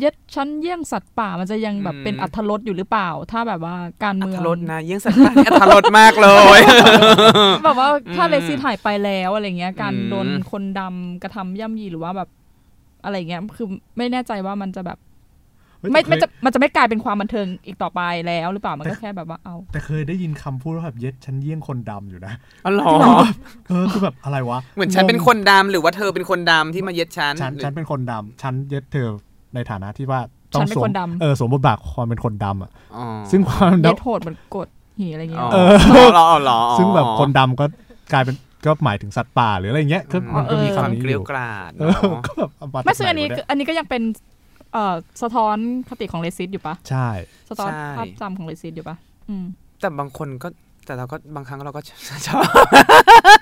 เย็ดชั้นเยี่ยงสัตว์ป่ามันจะยังแบบอืมเป็นอัธรสอยู่หรือเปล่า ถ้าแบบว่าการอัเมืองธรสนะเยี่ยงสัตว์ป่านี่อัธรสมากเลยแบบว่าถ้าอืมเลซี่ถ่ายไปแล้วอะไรเงี้ย การอืมโดนคนดำกระทำย่ำยีหรือว่าแบบ อะไรเงี้ยคือไม่แน่ใจว่ามันจะแบบเฮ้ยไม่แต่ไม่เคยจะมันจะไม่กลายเป็นความบันเทิงอีกต่อไปแล้วหรือเปล่ามันก็แค่แบบว่าเอา แต่เคยได้ยินคำพูดว่าแบบเย็ดฉันเยี่ยงคนดำอยู่นะอ๋อเหรอเออคือแบบอะไรวะเหมือนฉันเป็นคนดำหรือว่าเธอเป็นคนดำที่มาเย็ดฉันฉันหรือฉันเป็นคนดำฉันเย็ดเธอในฐานะที่ว่าต้อฉังนเป็นสวมคนดำเออสวมบทบาทความเป็นคนดำอะอ๋อซึ่งความเย็ดดำโหดเหมือนกดหีอะไรเงี้ยอ๋อเออเหรออ๋อเหรออ๋อซึ่งแบบคนดำก็กลายเป็น ก็หมายถึงสัตว์ป่าหรืออะไรเงี้ยก็อืมมันก็มีความคำนี้เกอลียวยู่กราดเอเนาะอก็แบบเอาาไม่ซึ่งจากอันนี้หวะเยอันนี้ก็ยังเป็นเอ่อสะท้อนคติของเลซิสอยู่ปะใช่ สะท้อนภาพจำของ racist อยู่ปะอืมแต่บางคนก็แต่เราก็บางครั้งเราก็ชอบ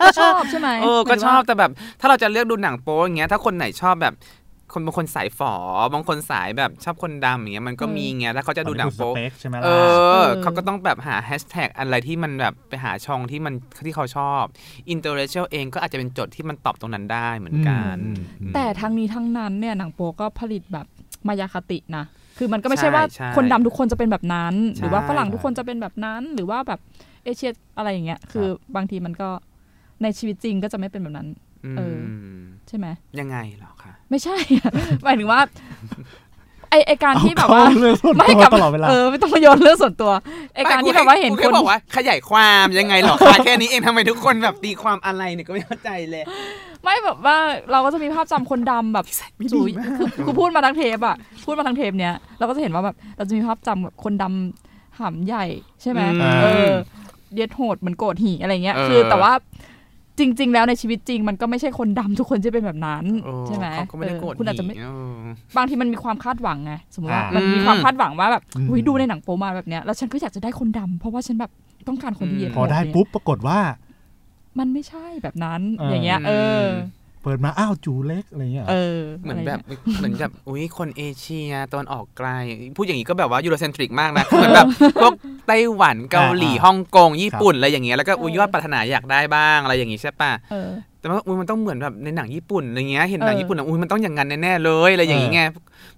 ก็ชอบใช่ไหมเออหก็มายถึงชอบว่าแต่แบบ ถ้าเราจะเลือกดูหนังโป๊อย่างเงี้ยถ้าคนไหนชอบแบบ คนบางคนสายฝอบางคนสายแบบชอบคนดำอย่างเงี้ยมันก็มีเงี้ยถ้าเขาจะดูหนังโป๊สเปคใช่ไหมเอล่ะเขาก็ต้องแบบหาแฮชแท็กอะไรที่มันแบบไปหาช่องที่มันที่เขาชอบ interracial เองก็อาจจะเป็นโจทย์ที่มันตอบตรงนั้นได้เหมือนกันอืมอืมแต่ทั้งนี้ทั้งนั้นเนี่ยหนังโป๊ก็ผลิตแบบมายาคตินะ คือมันก็ไม่ใช่ใช่ว่าใช่คนดำทุกคนจะเป็นแบบนั้นใช่หรือว่าฝรั่งทุกคนจะเป็นแบบนั้น หรือว่าแบบเอเชียอะไรอย่างเงี้ย คือบางทีมันก็ในชีวิตจริงก็จะไม่เป็นแบบนั้น เออมใช่ไหมยังไงเหรอคะ ไม่ใช่หมายถึงว่าไอไอการที่แบบเอว่าเข้เรื่องส่วนไม่ตัวกับตลอดเวลาเออไม่ต้องมาโยนเรื่องส่วนตัวไอการที่แบบว่าเห็นกูคแค่นบอกว่า ขยายความยังไงเหรอคะแค่นี้เองทำไมทุกคนแบบตีความอะไรเนี่ยก็ไม่เข้าใจเลย ไม่แบบว่าเราก็จะมีภาพจำคนดำแบบไม่ดีสุยมากคือคือพูดมาทั้งเทปอะพูดมาทั้งเทปเนี้ยเราก็จะเห็นว่าแบบเราจะมีภาพจำแบบคนดำหำใหญ่ใช่ไหมอืมเออเดียดโหดเหมือนโกรธหีอะไรเงี้ยเออคือแต่ว่า จริง ๆ แล้วในชีวิตจริง มันก็ไม่ใช่คนดำทุกคนที่เป็นแบบนั้นโอ้ใช่ไหมเขาก็ไม่ได้โกรธเออคุณอาจจะไม่หนีเออบางทีมันมีความคาดหวังไงสมมติว่าอ่ามัมันมีความคาดหวังว่าแบบอืมอุ้ยดูในหนังโป๊มาแบบเนี้ยแล้วฉันก็อยากจะได้คนดำเพราะว่าฉันแบบต้องการคนที่เย็นพอได้ปุ๊บปรากฏว่า มันไม่ใช่แบบนั้นเออออย่างเงี้ย เออ เปิดมาอ้าวจูเล็กอะไรเงี้ยเออเหมือนอะไรแบงี้บยเหมือนแบบอุ้ยคนเอเชียตอนออกไกลพูดอย่างนี้ก็แบบว่ายูโรเซนทริกมากนะเหมือนแบบพวกไต้หวันเกาหลีอ่าฮ่องกงญี่ปุ่นอะไรอย่างเงี้ยแล้วก็อุ้ยยอดปรารถนาอยากได้บ้างอะไรอย่างงี้ใช่ปะเออแต่ว่าอุ้ยมันต้องเหมือนแบบในหนังญี่ปุ่นอะไรเงี้ยเห็นหนังเออญี่ปุ่นอะอุ้ยมันต้องอย่างนั้นแน่ๆเลยอะไรอย่างงี้ไง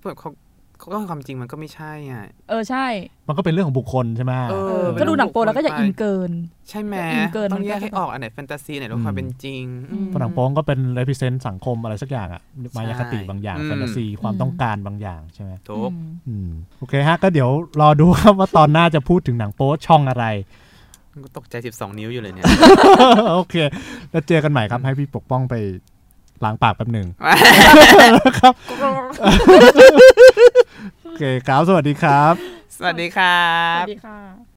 พวกเขาเขา ก็ความจริงมันก็ไม่ใช่อะเออใช่ มันก็เป็นเรื่องของบุคคลใช่ไหมเอเอออก็ดูหนังโป๊แล้วก็อย่าอินเกิน ใช่ไหมอินเกินต้องมันก็แยกให้ออกอันไหนแฟนตาซีอันไหนเรื่องความเป็นจริงอืมผนังโป้งก็เป็น represent สังคมอะไรสักอย่างอะมายาคติบางอย่างอืมแฟนตาซีความต้องการบางอย่างใช่ไหมทุกอืมอืมโอเคฮะก็เดี๋ยวรอดูครับว่าตอนหน้าจะพูดถึงหนังโป๊ช่องอะไรมันก็ตกใจ 12 นิ้วอยู่เลยเนี่ย โอเค แล้วเจอกันใหม่ครับให้พี่ปกป้องไป ล้างปากแป๊บหนึ่งครับโอเคครับสวัสดีครับ สวัสดีครัสบวัสดีค่ะ